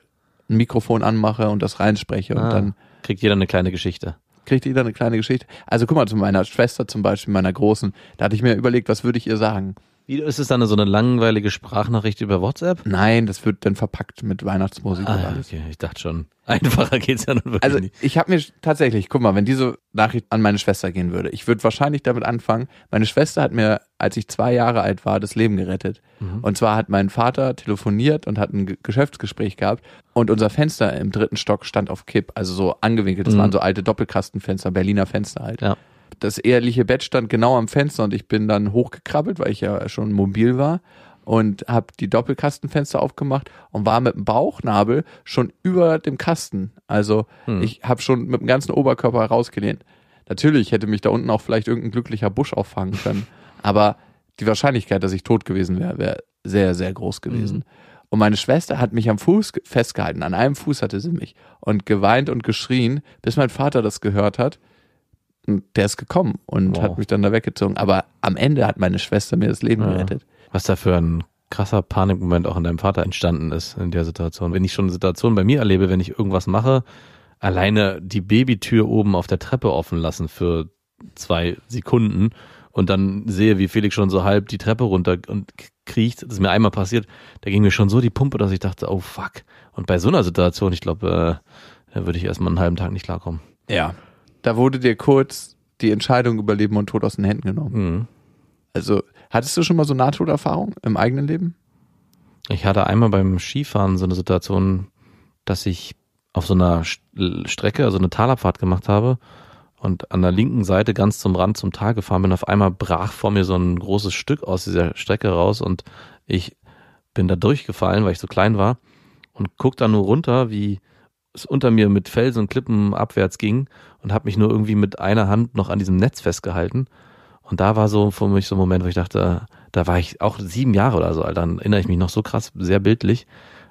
[SPEAKER 4] ein Mikrofon anmache und das reinspreche und
[SPEAKER 5] Ah,
[SPEAKER 4] dann
[SPEAKER 5] kriegt jeder eine kleine Geschichte.
[SPEAKER 4] kriegt jeder eine kleine Geschichte. Also guck mal, zu meiner Schwester zum Beispiel, meiner Großen, da hatte ich mir überlegt, was würde ich ihr sagen?
[SPEAKER 5] Wie ist es dann so eine langweilige Sprachnachricht über WhatsApp?
[SPEAKER 4] Nein, das wird dann verpackt mit Weihnachtsmusik
[SPEAKER 5] Ah,
[SPEAKER 4] und
[SPEAKER 5] ja,
[SPEAKER 4] alles.
[SPEAKER 5] okay, ich dachte schon. Einfacher geht's ja nun wirklich
[SPEAKER 4] Also
[SPEAKER 5] nicht.
[SPEAKER 4] ich habe mir tatsächlich, guck mal, wenn diese Nachricht an meine Schwester gehen würde, ich würde wahrscheinlich damit anfangen. Meine Schwester hat mir, als ich zwei Jahre alt war, das Leben gerettet. Und zwar hat mein Vater telefoniert und hat ein Ge- Geschäftsgespräch gehabt und unser Fenster im dritten Stock stand auf Kipp, also so angewinkelt. Das
[SPEAKER 5] Mhm.
[SPEAKER 4] waren so alte Doppelkastenfenster, Berliner Fenster halt.
[SPEAKER 5] Ja.
[SPEAKER 4] Das eheliche Bett stand genau am Fenster und ich bin dann hochgekrabbelt, weil ich ja schon mobil war und habe die Doppelkastenfenster aufgemacht und war mit dem Bauchnabel schon über dem Kasten. Also
[SPEAKER 5] Hm.
[SPEAKER 4] ich habe schon mit dem ganzen Oberkörper rausgelehnt. Natürlich hätte mich da unten auch vielleicht irgendein glücklicher Busch auffangen können, aber die Wahrscheinlichkeit, dass ich tot gewesen wäre, wäre sehr, sehr groß gewesen.
[SPEAKER 5] Mhm.
[SPEAKER 4] Und meine Schwester hat mich am Fuß ge- festgehalten, an einem Fuß hatte sie mich und geweint und geschrien, bis mein Vater das gehört hat. Und der ist gekommen und
[SPEAKER 5] Wow.
[SPEAKER 4] hat mich dann da weggezogen. Aber am Ende hat meine Schwester mir das Leben
[SPEAKER 5] Ja.
[SPEAKER 4] gerettet.
[SPEAKER 5] Was da für ein krasser Panikmoment auch in deinem Vater entstanden ist in der Situation. Wenn ich schon eine Situation bei mir erlebe, wenn ich irgendwas mache, alleine die Babytür oben auf der Treppe offen lassen für zwei Sekunden und dann sehe, wie Felix schon so halb die Treppe runter und kriecht, das ist mir einmal passiert, da ging mir schon so die Pumpe, dass ich dachte, oh fuck. Und bei so einer Situation, ich glaube, äh, da würde ich erstmal einen halben Tag nicht klarkommen.
[SPEAKER 4] Ja. Da wurde dir kurz die Entscheidung über Leben und Tod aus den Händen genommen.
[SPEAKER 5] Mhm.
[SPEAKER 4] Also, hattest du schon mal so Nahtoderfahrung im eigenen Leben?
[SPEAKER 5] Ich hatte einmal beim Skifahren so eine Situation, dass ich auf so einer St- Strecke, also eine Talabfahrt gemacht habe und an der linken Seite ganz zum Rand zum Tal gefahren bin. Auf einmal brach vor mir so ein großes Stück aus dieser Strecke raus und ich bin da durchgefallen, weil ich so klein war und guck da nur runter, wie es unter mir mit Felsen und Klippen abwärts ging und habe mich nur irgendwie mit einer Hand noch an diesem Netz festgehalten. Und da war so für mich so ein Moment, wo ich dachte, da war ich auch sieben Jahre oder so alt, dann erinnere ich mich noch so krass, sehr bildlich.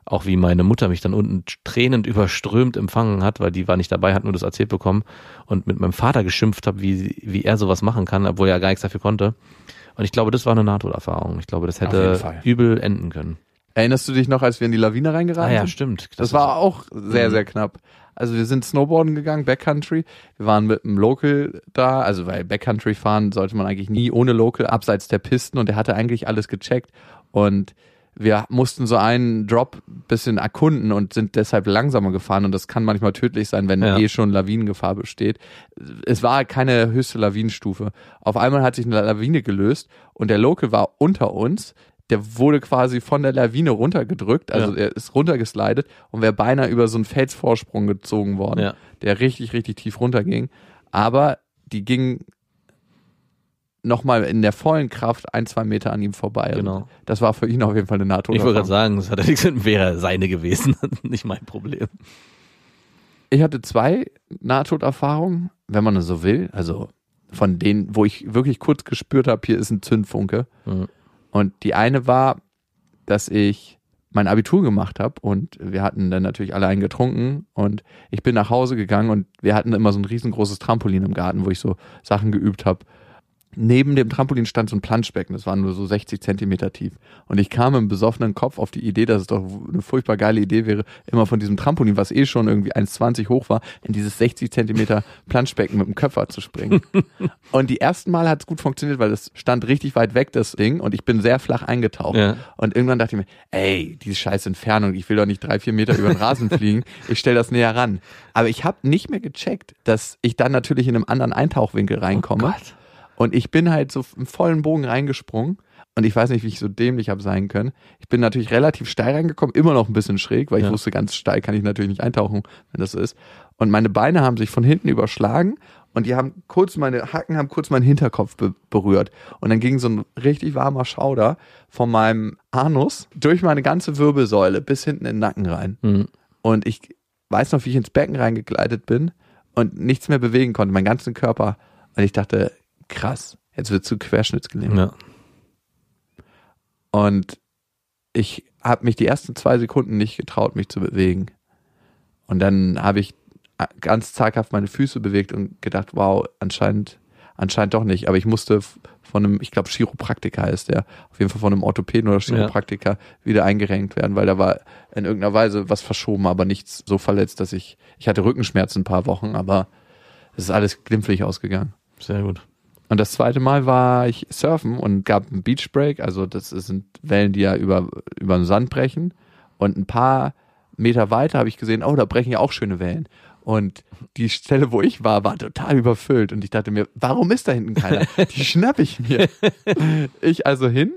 [SPEAKER 5] Auch wie meine Mutter mich dann unten tränend überströmt empfangen hat, weil die war nicht dabei, hat nur das erzählt bekommen und mit meinem Vater geschimpft habe, wie, wie er sowas machen kann, obwohl er gar nichts dafür konnte. Und ich glaube, das war eine Nahtoderfahrung. Ich glaube, das hätte übel enden können.
[SPEAKER 4] Erinnerst du dich noch, als wir in die Lawine reingeraten
[SPEAKER 5] Ah ja,
[SPEAKER 4] sind?
[SPEAKER 5] stimmt.
[SPEAKER 4] Das, war auch sehr,
[SPEAKER 5] Mhm.
[SPEAKER 4] sehr knapp. Also wir sind Snowboarden gegangen, Backcountry. Wir waren mit einem Local da, also weil Backcountry fahren sollte man eigentlich nie ohne Local, abseits der Pisten und der hatte eigentlich alles gecheckt und wir mussten so einen Drop bisschen erkunden und sind deshalb langsamer gefahren und das kann manchmal tödlich sein, wenn
[SPEAKER 5] Ja.
[SPEAKER 4] eh schon Lawinengefahr besteht. Es war keine höchste Lawinenstufe. Auf einmal hat sich eine Lawine gelöst und der Local war unter uns. Der wurde quasi von der Lawine runtergedrückt, also
[SPEAKER 5] Ja.
[SPEAKER 4] er ist runtergeslidet und wäre beinahe über so einen Felsvorsprung gezogen worden,
[SPEAKER 5] Ja.
[SPEAKER 4] der richtig, richtig tief runterging. Aber die ging nochmal in der vollen Kraft ein, zwei Meter an ihm vorbei. Also
[SPEAKER 5] Genau.
[SPEAKER 4] Das war für ihn auf jeden Fall eine
[SPEAKER 5] Ich wollte gerade sagen, das hat nichts mit, wäre seine gewesen, nicht mein Problem.
[SPEAKER 4] Ich hatte zwei Nahtoderfahrungen, wenn man es so will. Also von denen, wo ich wirklich kurz gespürt habe, hier ist ein Zündfunke.
[SPEAKER 5] Mhm.
[SPEAKER 4] Und die eine war, dass ich mein Abitur gemacht habe und wir hatten dann natürlich alle einen getrunken und ich bin nach Hause gegangen und wir hatten immer so ein riesengroßes Trampolin im Garten, wo ich so Sachen geübt habe. Neben dem Trampolin stand so ein Planschbecken, das war nur so 60 Zentimeter tief. Und ich kam im besoffenen Kopf auf die Idee, dass es doch eine furchtbar geile Idee wäre, immer von diesem Trampolin, was eh schon irgendwie 1,20 hoch war, in dieses 60 Zentimeter Planschbecken mit dem Köpfer zu springen. und die ersten Mal hat es gut funktioniert, weil es stand richtig weit weg, das Ding, und ich bin sehr flach eingetaucht.
[SPEAKER 5] Ja.
[SPEAKER 4] Und irgendwann dachte ich mir, ey, diese scheiß Entfernung, ich will doch nicht drei, vier Meter über den Rasen fliegen, ich stelle das näher ran. Aber ich habe nicht mehr gecheckt, dass ich dann natürlich in einem anderen Eintauchwinkel reinkomme.
[SPEAKER 5] Gott.
[SPEAKER 4] Und ich bin halt so im vollen Bogen reingesprungen. Und ich weiß nicht, wie ich so dämlich habe sein können. Ich bin natürlich relativ steil reingekommen, immer noch ein bisschen schräg, weil ich
[SPEAKER 5] Ja.
[SPEAKER 4] wusste, ganz steil kann ich natürlich nicht eintauchen, wenn das so ist. Und meine Beine haben sich von hinten überschlagen und die haben kurz, meine Hacken haben kurz meinen Hinterkopf be berührt. Und dann ging so ein richtig warmer Schauder von meinem Anus durch meine ganze Wirbelsäule bis hinten in den Nacken rein.
[SPEAKER 5] Mhm.
[SPEAKER 4] Und ich weiß noch, wie ich ins Becken reingegleitet bin und nichts mehr bewegen konnte, meinen ganzen Körper. Und ich dachte, krass, jetzt wird zu Querschnittsgelähmt.
[SPEAKER 5] Ja.
[SPEAKER 4] Und ich habe mich die ersten zwei Sekunden nicht getraut, mich zu bewegen. Und dann habe ich ganz zaghaft meine Füße bewegt und gedacht, wow, anscheinend, anscheinend doch nicht. Aber ich musste von einem, ich glaube, Chiropraktiker heißt der, auf jeden Fall von einem Orthopäden oder Chiropraktiker wieder eingerenkt werden, weil da war in irgendeiner Weise was verschoben, aber nichts so verletzt, dass ich, ich hatte Rückenschmerzen ein paar Wochen, aber es ist alles glimpflich ausgegangen.
[SPEAKER 5] Sehr gut.
[SPEAKER 4] Und das zweite Mal war ich surfen und gab einen Beachbreak. Also das sind Wellen, die ja über, über den Sand brechen. Und ein paar Meter weiter habe ich gesehen, oh, da brechen ja auch schöne Wellen. Und die Stelle, wo ich war, war total überfüllt. Und ich dachte mir, warum ist da hinten keiner? Die schnapp ich mir. Ich also hin,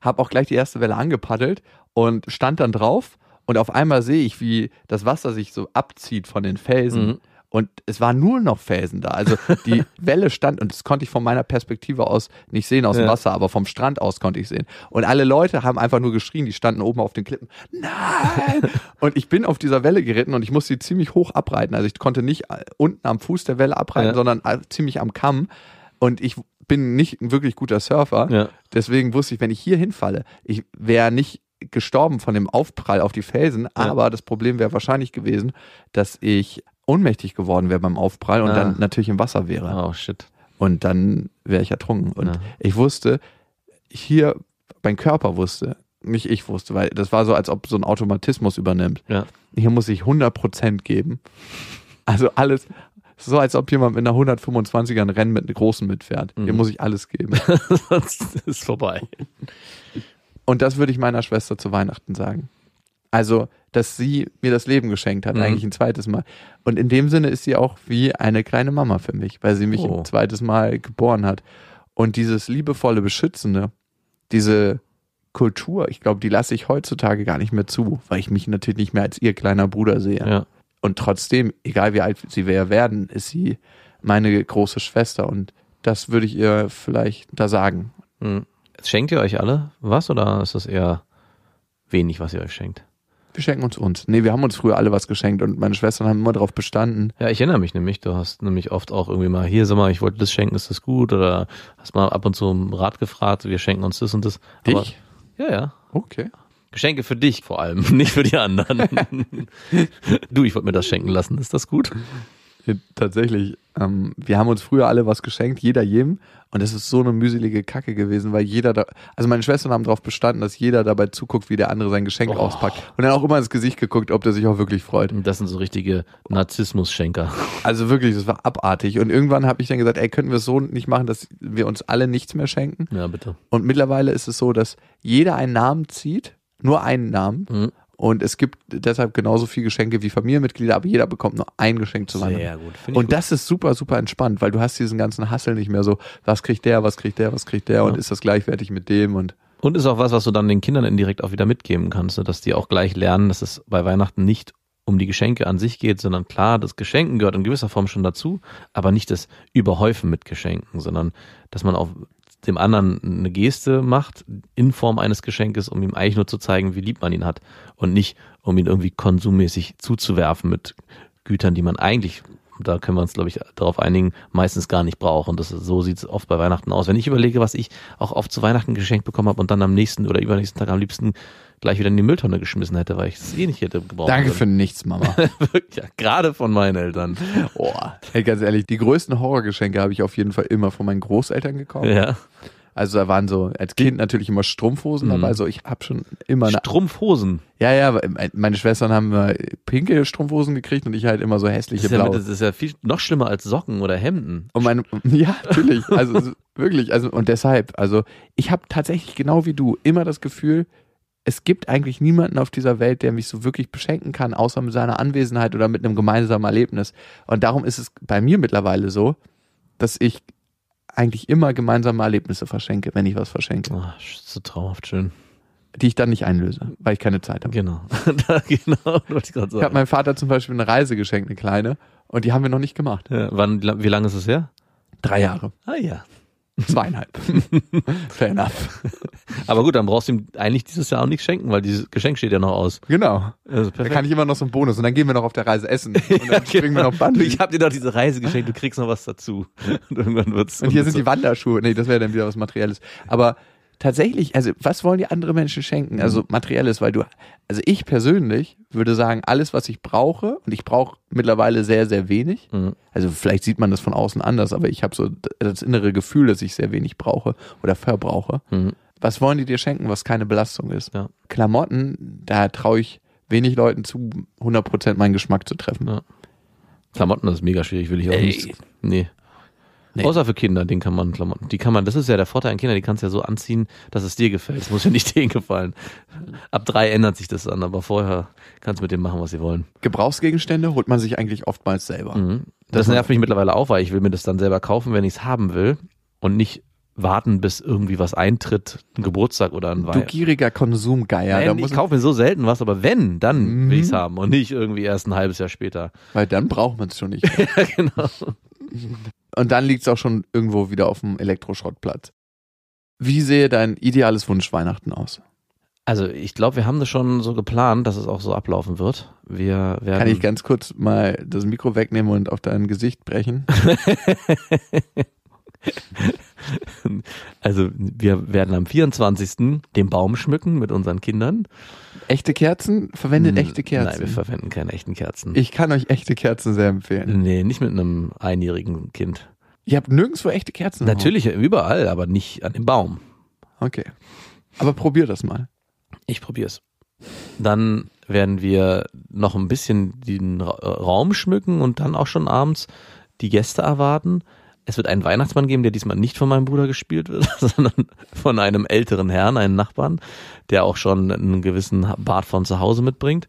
[SPEAKER 4] habe auch gleich die erste Welle angepaddelt und stand dann drauf. Und auf einmal sehe ich, wie das Wasser sich so abzieht von den Felsen.
[SPEAKER 5] Mhm.
[SPEAKER 4] Und es waren nur noch Felsen da. Also die Welle stand, und das konnte ich von meiner Perspektive aus nicht sehen aus dem
[SPEAKER 5] Ja.
[SPEAKER 4] Wasser, aber vom Strand aus konnte ich sehen. Und alle Leute haben einfach nur geschrien, die standen oben auf den Klippen. Nein! und ich bin auf dieser Welle geritten und ich musste sie ziemlich hoch abreiten. Also ich konnte nicht äh, unten am Fuß der Welle abreiten,
[SPEAKER 5] Ja.
[SPEAKER 4] sondern äh, ziemlich am Kamm. Und ich bin nicht ein wirklich guter Surfer.
[SPEAKER 5] Ja.
[SPEAKER 4] Deswegen wusste ich, wenn ich hier hinfalle, ich wäre nicht gestorben von dem Aufprall auf die Felsen, aber das Problem wäre wahrscheinlich gewesen, dass ich ohnmächtig geworden wäre beim Aufprall und
[SPEAKER 5] Ah.
[SPEAKER 4] dann natürlich im Wasser wäre.
[SPEAKER 5] Oh shit.
[SPEAKER 4] Und dann wäre ich ertrunken. Und
[SPEAKER 5] Ja.
[SPEAKER 4] ich wusste, hier, mein Körper wusste, nicht ich wusste, weil das war so, als ob so ein Automatismus übernimmt.
[SPEAKER 5] Ja.
[SPEAKER 4] Hier muss ich 100% geben. Also alles, so als ob jemand mit einer 125er ein Rennen mit einem großen mitfährt. Hier
[SPEAKER 5] Mhm.
[SPEAKER 4] muss ich alles geben.
[SPEAKER 5] Sonst ist vorbei.
[SPEAKER 4] Und das würde ich meiner Schwester zu Weihnachten sagen. Also, dass sie mir das Leben geschenkt hat,
[SPEAKER 5] Mhm.
[SPEAKER 4] eigentlich ein zweites Mal. Und in dem Sinne ist sie auch wie eine kleine Mama für mich, weil sie mich
[SPEAKER 5] Oh.
[SPEAKER 4] ein zweites Mal geboren hat. Und dieses liebevolle, beschützende, diese Kultur, ich glaube, die lasse ich heutzutage gar nicht mehr zu, weil ich mich natürlich nicht mehr als ihr kleiner Bruder sehe.
[SPEAKER 5] Ja.
[SPEAKER 4] Und trotzdem, egal wie alt sie wer werden, ist sie meine große Schwester. Und das würde ich ihr vielleicht da sagen.
[SPEAKER 5] Hm. Schenkt ihr euch alle was oder ist das eher wenig, was ihr euch schenkt?
[SPEAKER 4] Wir schenken uns uns. Nee, wir haben uns früher alle was geschenkt und meine Schwestern haben immer darauf bestanden.
[SPEAKER 5] Ja, ich erinnere mich nämlich, du hast nämlich oft auch irgendwie mal, hier, sag mal, ich wollte das schenken, ist das gut? Oder hast mal ab und zu um Rat gefragt, wir schenken uns das und das. Aber,
[SPEAKER 4] Ich?
[SPEAKER 5] ja, ja.
[SPEAKER 4] Okay.
[SPEAKER 5] Geschenke für dich vor allem, nicht für die anderen. du, ich wollte mir das schenken lassen, ist das gut?
[SPEAKER 4] Ja, tatsächlich. Ähm, wir haben uns früher alle was geschenkt, jeder jedem. Und es ist so eine mühselige Kacke gewesen, weil jeder da, also meine Schwestern haben darauf bestanden, dass jeder dabei zuguckt, wie der andere sein Geschenk
[SPEAKER 5] Oh.
[SPEAKER 4] auspackt. Und dann auch immer ins Gesicht geguckt, ob der sich auch wirklich freut.
[SPEAKER 5] Das sind so richtige Narzissmus-Schenker.
[SPEAKER 4] Also wirklich, das war abartig. Und irgendwann habe ich dann gesagt, ey, könnten wir es so nicht machen, dass wir uns alle nichts mehr schenken?
[SPEAKER 5] Ja, bitte.
[SPEAKER 4] Und mittlerweile ist es so, dass jeder einen Namen zieht, nur einen Namen.
[SPEAKER 5] Mhm.
[SPEAKER 4] Und es gibt deshalb genauso viele Geschenke wie Familienmitglieder, aber jeder bekommt nur ein Geschenk zu Weihnachten.
[SPEAKER 5] Sehr gut.
[SPEAKER 4] Und
[SPEAKER 5] gut.
[SPEAKER 4] das ist super, super entspannt, weil du hast diesen ganzen Hassel nicht mehr so, was kriegt der, was kriegt der, was kriegt der und ist das gleichwertig mit dem und
[SPEAKER 5] Und ist auch was, was du dann den Kindern indirekt auch wieder mitgeben kannst, ne? dass die auch gleich lernen, dass es bei Weihnachten nicht um die Geschenke an sich geht, sondern klar, das Geschenken gehört in gewisser Form schon dazu, aber nicht das Überhäufen mit Geschenken, sondern dass man auch dem anderen eine Geste macht in Form eines Geschenkes, um ihm eigentlich nur zu zeigen, wie lieb man ihn hat und nicht, um ihn irgendwie konsummäßig zuzuwerfen mit Gütern, die man eigentlich, da können wir uns, glaube ich, darauf einigen, meistens gar nicht braucht. Und das so sieht es oft bei Weihnachten aus. Wenn ich überlege, was ich auch oft zu Weihnachten geschenkt bekommen habe und dann am nächsten oder übernächsten Tag am liebsten gleich wieder in die Mülltonne geschmissen hätte, weil ich es eh nicht hätte gebraucht.
[SPEAKER 4] Danke für nichts, Mama.
[SPEAKER 5] ja, gerade von meinen Eltern.
[SPEAKER 4] oh. Hey, ganz ehrlich, die größten Horrorgeschenke habe ich auf jeden Fall immer von meinen Großeltern gekauft.
[SPEAKER 5] Ja.
[SPEAKER 4] Also da waren so als Kind natürlich immer Strumpfhosen
[SPEAKER 5] Mhm.
[SPEAKER 4] dabei, so ich habe schon immer eine
[SPEAKER 5] Strumpfhosen.
[SPEAKER 4] Ja, ja, weil meine Schwestern haben pinke Strumpfhosen gekriegt und ich halt immer so
[SPEAKER 5] Das
[SPEAKER 4] hässliche
[SPEAKER 5] ist, ja,
[SPEAKER 4] blaue.
[SPEAKER 5] das ist ja viel noch schlimmer als Socken oder Hemden.
[SPEAKER 4] Und meine, ja, natürlich. Also ist wirklich, also und deshalb, also ich habe tatsächlich genau wie du immer das Gefühl, es gibt eigentlich niemanden auf dieser Welt, der mich so wirklich beschenken kann, außer mit seiner Anwesenheit oder mit einem gemeinsamen Erlebnis. Und darum ist es bei mir mittlerweile so, dass ich eigentlich immer gemeinsame Erlebnisse verschenke, wenn ich was verschenke,
[SPEAKER 5] Oh, so traumhaft schön.
[SPEAKER 4] die ich dann nicht einlöse, weil ich keine Zeit habe.
[SPEAKER 5] Genau. da, genau, ich
[SPEAKER 4] Ich habe meinem Vater zum Beispiel eine Reise geschenkt, eine kleine, und die haben wir noch nicht gemacht.
[SPEAKER 5] Ja, wann, wie lange ist es her?
[SPEAKER 4] Drei Jahre.
[SPEAKER 5] Ah ja.
[SPEAKER 4] Zweieinhalb. Fair enough.
[SPEAKER 5] Aber gut, dann brauchst du ihm eigentlich dieses Jahr auch nichts schenken, weil dieses Geschenk steht ja noch aus.
[SPEAKER 4] Genau.
[SPEAKER 5] Also
[SPEAKER 4] Da kann ich immer noch so einen Bonus und dann gehen wir noch auf der Reise essen und dann springen wir noch Bungee.
[SPEAKER 5] ich habe dir doch diese Reise geschenkt, du kriegst noch was dazu. Und irgendwann wird's.
[SPEAKER 4] Und hier sind die Wanderschuhe. Nee, das wäre dann wieder was Materielles. Aber tatsächlich, also was wollen die andere Menschen schenken? Also Materielles, weil du, also ich persönlich würde sagen, alles, was ich brauche, und ich brauche mittlerweile sehr, sehr wenig.
[SPEAKER 5] Mhm.
[SPEAKER 4] Also vielleicht sieht man das von außen anders, aber ich habe so das innere Gefühl, dass ich sehr wenig brauche oder verbrauche.
[SPEAKER 5] Mhm.
[SPEAKER 4] Was wollen die dir schenken, was keine Belastung ist?
[SPEAKER 5] Ja.
[SPEAKER 4] Klamotten, da traue ich wenig Leuten zu, 100% meinen Geschmack zu treffen.
[SPEAKER 5] Ja. Klamotten, das ist mega schwierig, will ich auch
[SPEAKER 4] Ey.
[SPEAKER 5] nicht. Nee.
[SPEAKER 4] Nee.
[SPEAKER 5] Außer für Kinder, den kann man Klamotten. Die kann man, das ist ja der Vorteil an Kindern, die kannst du ja so anziehen, dass es dir gefällt. Es muss ja nicht denen gefallen. Ab drei ändert sich das dann, aber vorher kannst du mit dem machen, was sie wollen.
[SPEAKER 4] Gebrauchsgegenstände holt man sich eigentlich oftmals selber.
[SPEAKER 5] Mhm. Das nervt mich mittlerweile auch, weil ich will mir das dann selber kaufen, wenn ich es haben will und nicht warten, bis irgendwie was eintritt, ein Geburtstag oder ein
[SPEAKER 4] Du
[SPEAKER 5] Weihnachten.
[SPEAKER 4] gieriger Konsumgeier. da
[SPEAKER 5] Nein,
[SPEAKER 4] muss
[SPEAKER 5] ich kaufe mir so selten was, aber wenn, dann
[SPEAKER 4] Mhm.
[SPEAKER 5] will ich es haben und nicht irgendwie erst ein halbes Jahr später.
[SPEAKER 4] weil dann braucht man es schon nicht.
[SPEAKER 5] Ja, genau.
[SPEAKER 4] Und dann liegt es auch schon irgendwo wieder auf dem Elektroschrottplatz. Wie sehe dein ideales Wunsch Weihnachten aus?
[SPEAKER 5] Also ich glaube, wir haben das schon so geplant, dass es auch so ablaufen wird. Wir werden.
[SPEAKER 4] Kann ich ganz kurz mal das Mikro wegnehmen und auf dein Gesicht brechen?
[SPEAKER 5] also wir werden am 24. den Baum schmücken mit unseren Kindern.
[SPEAKER 4] Echte Kerzen? Verwendet
[SPEAKER 5] Hm,
[SPEAKER 4] echte Kerzen.
[SPEAKER 5] Nein, wir verwenden keine echten Kerzen.
[SPEAKER 4] ich kann euch echte Kerzen sehr empfehlen.
[SPEAKER 5] nee, nicht mit einem einjährigen Kind.
[SPEAKER 4] Ihr habt nirgendwo echte Kerzen.
[SPEAKER 5] Natürlich überall, aber nicht an dem Baum.
[SPEAKER 4] Okay. Aber probier das mal.
[SPEAKER 5] Ich probier's. Dann werden wir noch ein bisschen den Ra Raum schmücken und dann auch schon abends die Gäste erwarten. Es wird einen Weihnachtsmann geben, der diesmal nicht von meinem Bruder gespielt wird, sondern von einem älteren Herrn, einem Nachbarn, der auch schon einen gewissen Bart von zu Hause mitbringt.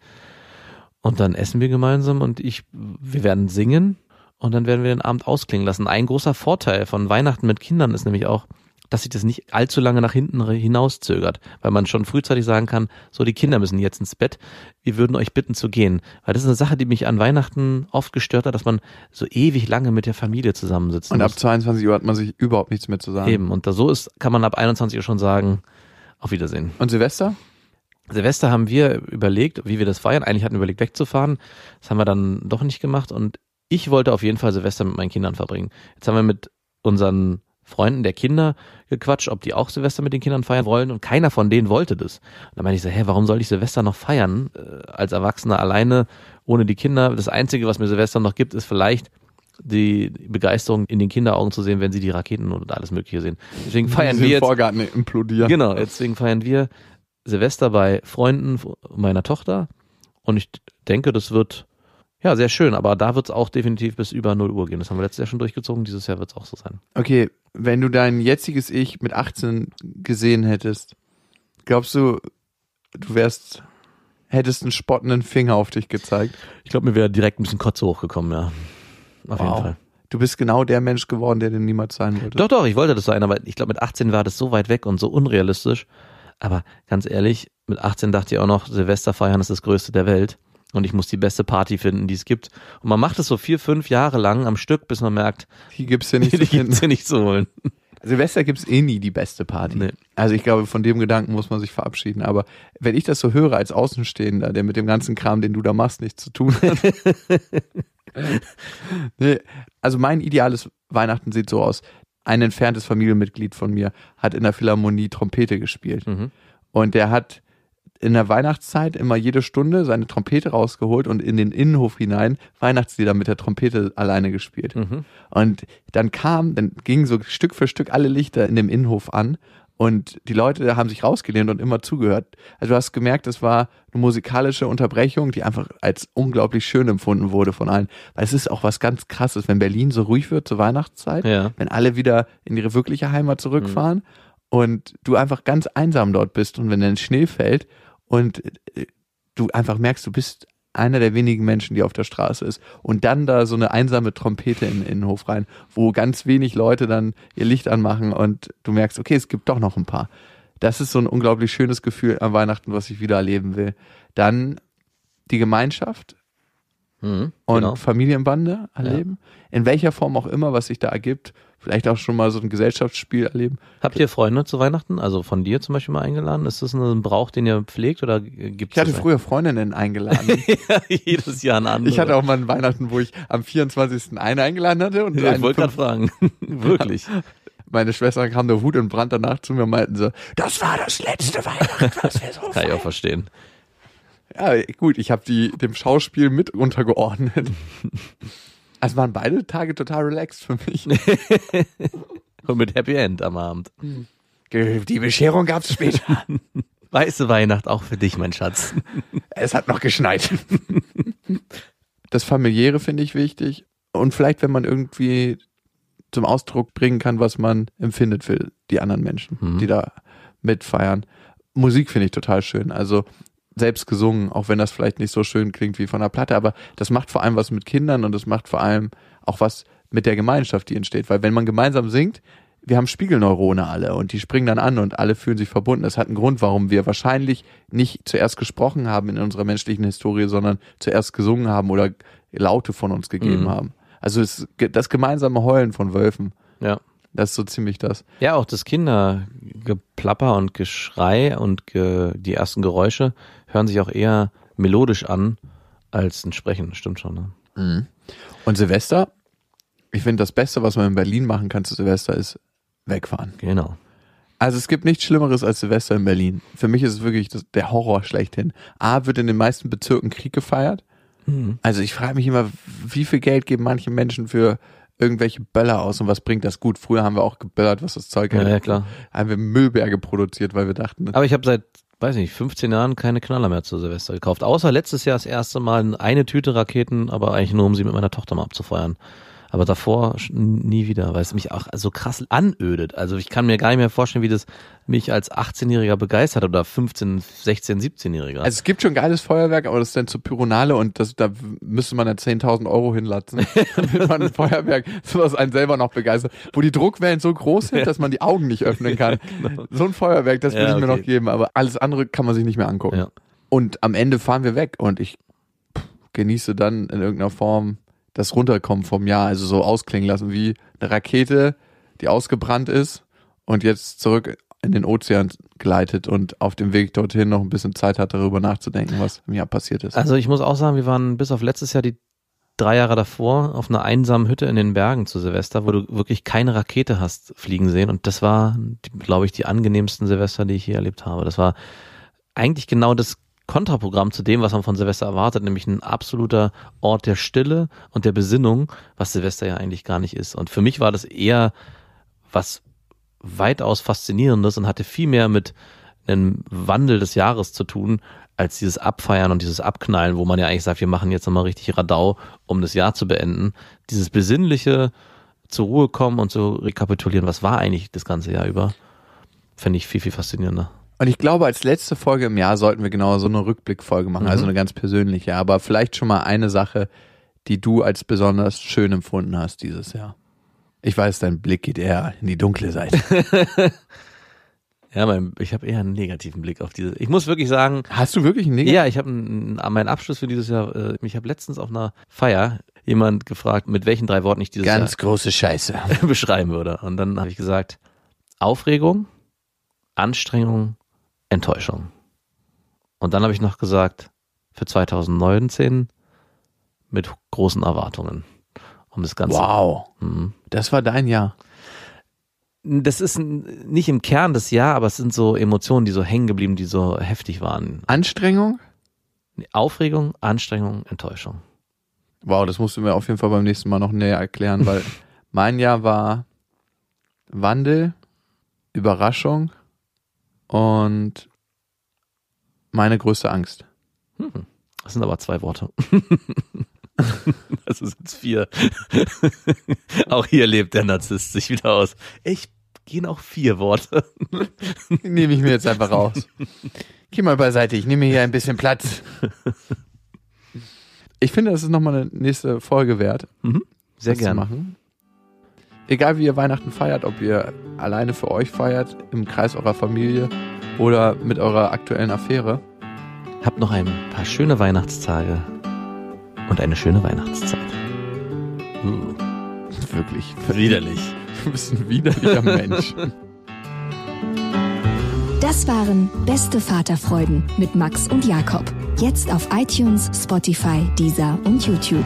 [SPEAKER 5] Und dann essen wir gemeinsam und ich, wir werden singen und dann werden wir den Abend ausklingen lassen. Ein großer Vorteil von Weihnachten mit Kindern ist nämlich auch, dass sich das nicht allzu lange nach hinten hinauszögert, weil man schon frühzeitig sagen kann, so die Kinder müssen jetzt ins Bett, wir würden euch bitten zu gehen. Weil das ist eine Sache, die mich an Weihnachten oft gestört hat, dass man so ewig lange mit der Familie zusammensitzen
[SPEAKER 4] Und ab
[SPEAKER 5] muss.
[SPEAKER 4] 22 Uhr hat man sich überhaupt nichts mehr zu sagen.
[SPEAKER 5] Eben, und da so ist, kann man ab 21 Uhr schon sagen, auf Wiedersehen.
[SPEAKER 4] Und Silvester?
[SPEAKER 5] Silvester haben wir überlegt, wie wir das feiern. Eigentlich hatten wir überlegt, wegzufahren. Das haben wir dann doch nicht gemacht. Und ich wollte auf jeden Fall Silvester mit meinen Kindern verbringen. Jetzt haben wir mit unseren Freunden der Kinder gequatscht, ob die auch Silvester mit den Kindern feiern wollen. Und keiner von denen wollte das. Und dann meinte ich so, hä, warum soll ich Silvester noch feiern? Äh, als Erwachsener alleine, ohne die Kinder. Das Einzige, was mir Silvester noch gibt, ist vielleicht die Begeisterung in den Kinderaugen zu sehen, wenn sie die Raketen und alles Mögliche sehen. Deswegen feiern wir jetzt
[SPEAKER 4] Vorgarten implodieren.
[SPEAKER 5] Genau, deswegen feiern wir Silvester bei Freunden meiner Tochter und ich denke, das wird ja sehr schön, aber da wird es auch definitiv bis über 0 Uhr gehen. Das haben wir letztes Jahr schon durchgezogen, dieses Jahr wird es auch so sein.
[SPEAKER 4] Okay, wenn du dein jetziges Ich mit 18 gesehen hättest, glaubst du, du wärst, hättest einen spottenden Finger auf dich gezeigt?
[SPEAKER 5] Ich glaube, mir wäre direkt ein bisschen Kotze hochgekommen, ja. Auf jeden
[SPEAKER 4] Wow.
[SPEAKER 5] Fall.
[SPEAKER 4] Du bist genau der Mensch geworden, der du niemals sein wolltest.
[SPEAKER 5] Doch, doch, ich wollte das sein, aber ich glaube, mit 18 war das so weit weg und so unrealistisch. Aber ganz ehrlich, mit 18 dachte ich auch noch, Silvester feiern ist das Größte der Welt. Und ich muss die beste Party finden, die es gibt. Und man macht es so vier, fünf Jahre lang am Stück, bis man merkt,
[SPEAKER 4] Die gibt's hier nicht
[SPEAKER 5] die gibt's hier nicht zu holen.
[SPEAKER 4] Silvester gibt's eh nie die beste Party.
[SPEAKER 5] Nee.
[SPEAKER 4] Also ich glaube, von dem Gedanken muss man sich verabschieden. Aber wenn ich das so höre als Außenstehender, der mit dem ganzen Kram, den du da machst, nichts zu tun hat. nee, also mein ideales Weihnachten sieht so aus. Ein entferntes Familienmitglied von mir hat in der Philharmonie Trompete gespielt.
[SPEAKER 5] Mhm.
[SPEAKER 4] Und der hat in der Weihnachtszeit immer jede Stunde seine Trompete rausgeholt und in den Innenhof hinein Weihnachtslieder mit der Trompete alleine gespielt.
[SPEAKER 5] Mhm.
[SPEAKER 4] Und dann kam, dann gingen so Stück für Stück alle Lichter in dem Innenhof an und die Leute haben sich rausgelehnt und immer zugehört. Also du hast gemerkt, es war eine musikalische Unterbrechung, die einfach als unglaublich schön empfunden wurde von allen. Weil es ist auch was ganz krasses, wenn Berlin so ruhig wird zur Weihnachtszeit,
[SPEAKER 5] Ja.
[SPEAKER 4] wenn alle wieder in ihre wirkliche Heimat zurückfahren und du einfach ganz einsam dort bist und wenn dann Schnee fällt und äh, du einfach merkst, du bist einer der wenigen Menschen, die auf der Straße ist. Und dann da so eine einsame Trompete in, den Hof rein, wo ganz wenig Leute dann ihr Licht anmachen und du merkst, okay, es gibt doch noch ein paar. Das ist so ein unglaublich schönes Gefühl am Weihnachten, was ich wieder erleben will. Dann die Gemeinschaft
[SPEAKER 5] Mhm.
[SPEAKER 4] und
[SPEAKER 5] Genau.
[SPEAKER 4] Familienbande erleben. In welcher Form auch immer, was sich da ergibt. Vielleicht auch schon mal so ein Gesellschaftsspiel erleben.
[SPEAKER 5] Habt ihr Freunde zu Weihnachten? Also von dir zum Beispiel mal eingeladen? Ist das ein Brauch, den ihr pflegt oder gibt
[SPEAKER 4] Ich hatte früher Freundinnen eingeladen.
[SPEAKER 5] jedes Jahr ein anderes.
[SPEAKER 4] Ich hatte auch mal ein Weihnachten, wo ich am 24. eine eingeladen hatte und
[SPEAKER 5] Ja, ich
[SPEAKER 4] einen
[SPEAKER 5] wollte gerade fragen. Wirklich.
[SPEAKER 4] meine Schwester kam der Wut und Brand danach zu mir und meinten so, das war das letzte Weihnachten, was wir so
[SPEAKER 5] Kann ich auch verstehen.
[SPEAKER 4] Ja, gut, ich habe die dem Schauspiel mit untergeordnet. Also waren beide Tage total relaxed für mich.
[SPEAKER 5] Und mit Happy End am Abend.
[SPEAKER 4] Die Bescherung gab's später.
[SPEAKER 5] Weiße Weihnacht auch für dich, mein Schatz.
[SPEAKER 4] Es hat noch geschneit. Das familiäre finde ich wichtig und vielleicht, wenn man irgendwie zum Ausdruck bringen kann, was man empfindet für die anderen Menschen,
[SPEAKER 5] Mhm.
[SPEAKER 4] die da mitfeiern. Musik finde ich total schön. Also selbst gesungen, auch wenn das vielleicht nicht so schön klingt wie von der Platte, aber das macht vor allem was mit Kindern und das macht vor allem auch was mit der Gemeinschaft, die entsteht. Weil wenn man gemeinsam singt, wir haben Spiegelneurone alle und die springen dann an und alle fühlen sich verbunden. Das hat einen Grund, warum wir wahrscheinlich nicht zuerst gesprochen haben in unserer menschlichen Historie, sondern zuerst gesungen haben oder Laute von uns gegeben
[SPEAKER 5] Mhm.
[SPEAKER 4] haben. Also es, das gemeinsame Heulen von Wölfen,
[SPEAKER 5] Ja.
[SPEAKER 4] Das ist so ziemlich das.
[SPEAKER 5] Ja, auch das Kindergeplapper und Geschrei und ge die ersten Geräusche hören sich auch eher melodisch an als ein Sprechen. Stimmt schon. Ne?
[SPEAKER 4] Und Silvester, ich finde, das Beste, was man in Berlin machen kann zu Silvester, ist wegfahren.
[SPEAKER 5] Genau.
[SPEAKER 4] Also es gibt nichts Schlimmeres als Silvester in Berlin. Für mich ist es wirklich das, der Horror schlechthin. A, wird in den meisten Bezirken Krieg gefeiert.
[SPEAKER 5] Mhm.
[SPEAKER 4] Also ich frage mich immer, wie viel Geld geben manche Menschen für irgendwelche Böller aus und was bringt das gut? Früher haben wir auch geböllert, was das Zeug
[SPEAKER 5] Ja,
[SPEAKER 4] hält.
[SPEAKER 5] ja, klar.
[SPEAKER 4] Haben wir Müllberge produziert, weil wir dachten,
[SPEAKER 5] Aber ich habe seit, weiß nicht, 15 Jahren keine Knaller mehr zu Silvester gekauft. Außer letztes Jahr das erste Mal eine Tüte Raketen, aber eigentlich nur, um sie mit meiner Tochter mal abzufeuern. Aber davor nie wieder, weil es mich auch so krass anödet. Also ich kann mir gar nicht mehr vorstellen, wie das mich als 18-Jähriger begeistert oder 15, 16, 17-Jähriger.
[SPEAKER 4] Also es gibt schon geiles Feuerwerk, aber das ist dann zur Pyronale und das, da müsste man dann 10.000 Euro hinlatzen, damit man ein Feuerwerk, sowas einen selber noch begeistert, wo die Druckwellen so groß sind, dass man die Augen nicht öffnen kann. So ein Feuerwerk, das würde
[SPEAKER 5] Ja,
[SPEAKER 4] ich mir
[SPEAKER 5] okay.
[SPEAKER 4] noch geben, aber alles andere kann man sich nicht mehr angucken.
[SPEAKER 5] Ja.
[SPEAKER 4] Und am Ende fahren wir weg und ich genieße dann in irgendeiner Form das Runterkommen vom Jahr, also so ausklingen lassen wie eine Rakete, die ausgebrannt ist und jetzt zurück in den Ozean gleitet und auf dem Weg dorthin noch ein bisschen Zeit hat, darüber nachzudenken, was im Jahr passiert ist.
[SPEAKER 5] Also ich muss auch sagen, wir waren bis auf letztes Jahr die drei Jahre davor auf einer einsamen Hütte in den Bergen zu Silvester, wo du wirklich keine Rakete hast fliegen sehen. Und das war, glaube ich, die angenehmsten Silvester, die ich hier erlebt habe. Das war eigentlich genau das Kontraprogramm zu dem, was man von Silvester erwartet, nämlich ein absoluter Ort der Stille und der Besinnung, was Silvester ja eigentlich gar nicht ist. Und für mich war das eher was weitaus Faszinierendes und hatte viel mehr mit einem Wandel des Jahres zu tun, als dieses Abfeiern und dieses Abknallen, wo man ja eigentlich sagt, wir machen jetzt nochmal richtig Radau, um das Jahr zu beenden. Dieses besinnliche zur Ruhe kommen und zu rekapitulieren, was war eigentlich das ganze Jahr über, finde ich viel, viel faszinierender.
[SPEAKER 4] Und ich glaube, als letzte Folge im Jahr sollten wir genau so eine Rückblickfolge machen, also
[SPEAKER 5] Mhm.
[SPEAKER 4] eine ganz persönliche. Aber vielleicht schon mal eine Sache, die du als besonders schön empfunden hast dieses Jahr. Ich weiß, dein Blick geht eher in die dunkle Seite.
[SPEAKER 5] Ja, mein, ich habe eher einen negativen Blick auf diese. Ich muss wirklich sagen,
[SPEAKER 4] Hast du wirklich einen Negativ?
[SPEAKER 5] ja, ich habe meinen Abschluss für dieses Jahr. Äh, ich habe letztens auf einer Feier jemand gefragt, mit welchen drei Worten ich dieses
[SPEAKER 4] Ganz große Scheiße.
[SPEAKER 5] Jahr beschreiben würde. Und dann habe ich gesagt: Aufregung, Anstrengung, Enttäuschung. Und dann habe ich noch gesagt, für 2019 mit großen Erwartungen. Um das Ganze.
[SPEAKER 4] Wow.
[SPEAKER 5] Mhm.
[SPEAKER 4] Das war dein Jahr.
[SPEAKER 5] Das ist nicht im Kern das Jahr, aber es sind so Emotionen, die so hängen geblieben, die so heftig waren.
[SPEAKER 4] Anstrengung?
[SPEAKER 5] Aufregung, Anstrengung, Enttäuschung.
[SPEAKER 4] Wow, das musst du mir auf jeden Fall beim nächsten Mal noch näher erklären, weil mein Jahr war Wandel, Überraschung und meine größte Angst.
[SPEAKER 5] Das sind aber zwei Worte. Das jetzt vier. Auch hier lebt der Narzisst sich wieder aus. Ich gehen auch vier Worte.
[SPEAKER 4] Nehme ich mir jetzt einfach raus. Geh mal beiseite, ich nehme hier ein bisschen Platz. Ich finde, das ist nochmal eine nächste Folge wert.
[SPEAKER 5] Sehr
[SPEAKER 4] das zu
[SPEAKER 5] gerne.
[SPEAKER 4] machen. Egal wie ihr Weihnachten feiert, ob ihr alleine für euch feiert, im Kreis eurer Familie oder mit eurer aktuellen Affäre.
[SPEAKER 5] Habt noch ein paar schöne Weihnachtstage und eine schöne Weihnachtszeit. Uh,
[SPEAKER 4] Wirklich.
[SPEAKER 5] widerlich.
[SPEAKER 4] Du bist ein widerlicher Mensch.
[SPEAKER 1] Das waren Beste Vaterfreuden mit Max und Jakob. Jetzt auf iTunes, Spotify, Deezer und YouTube.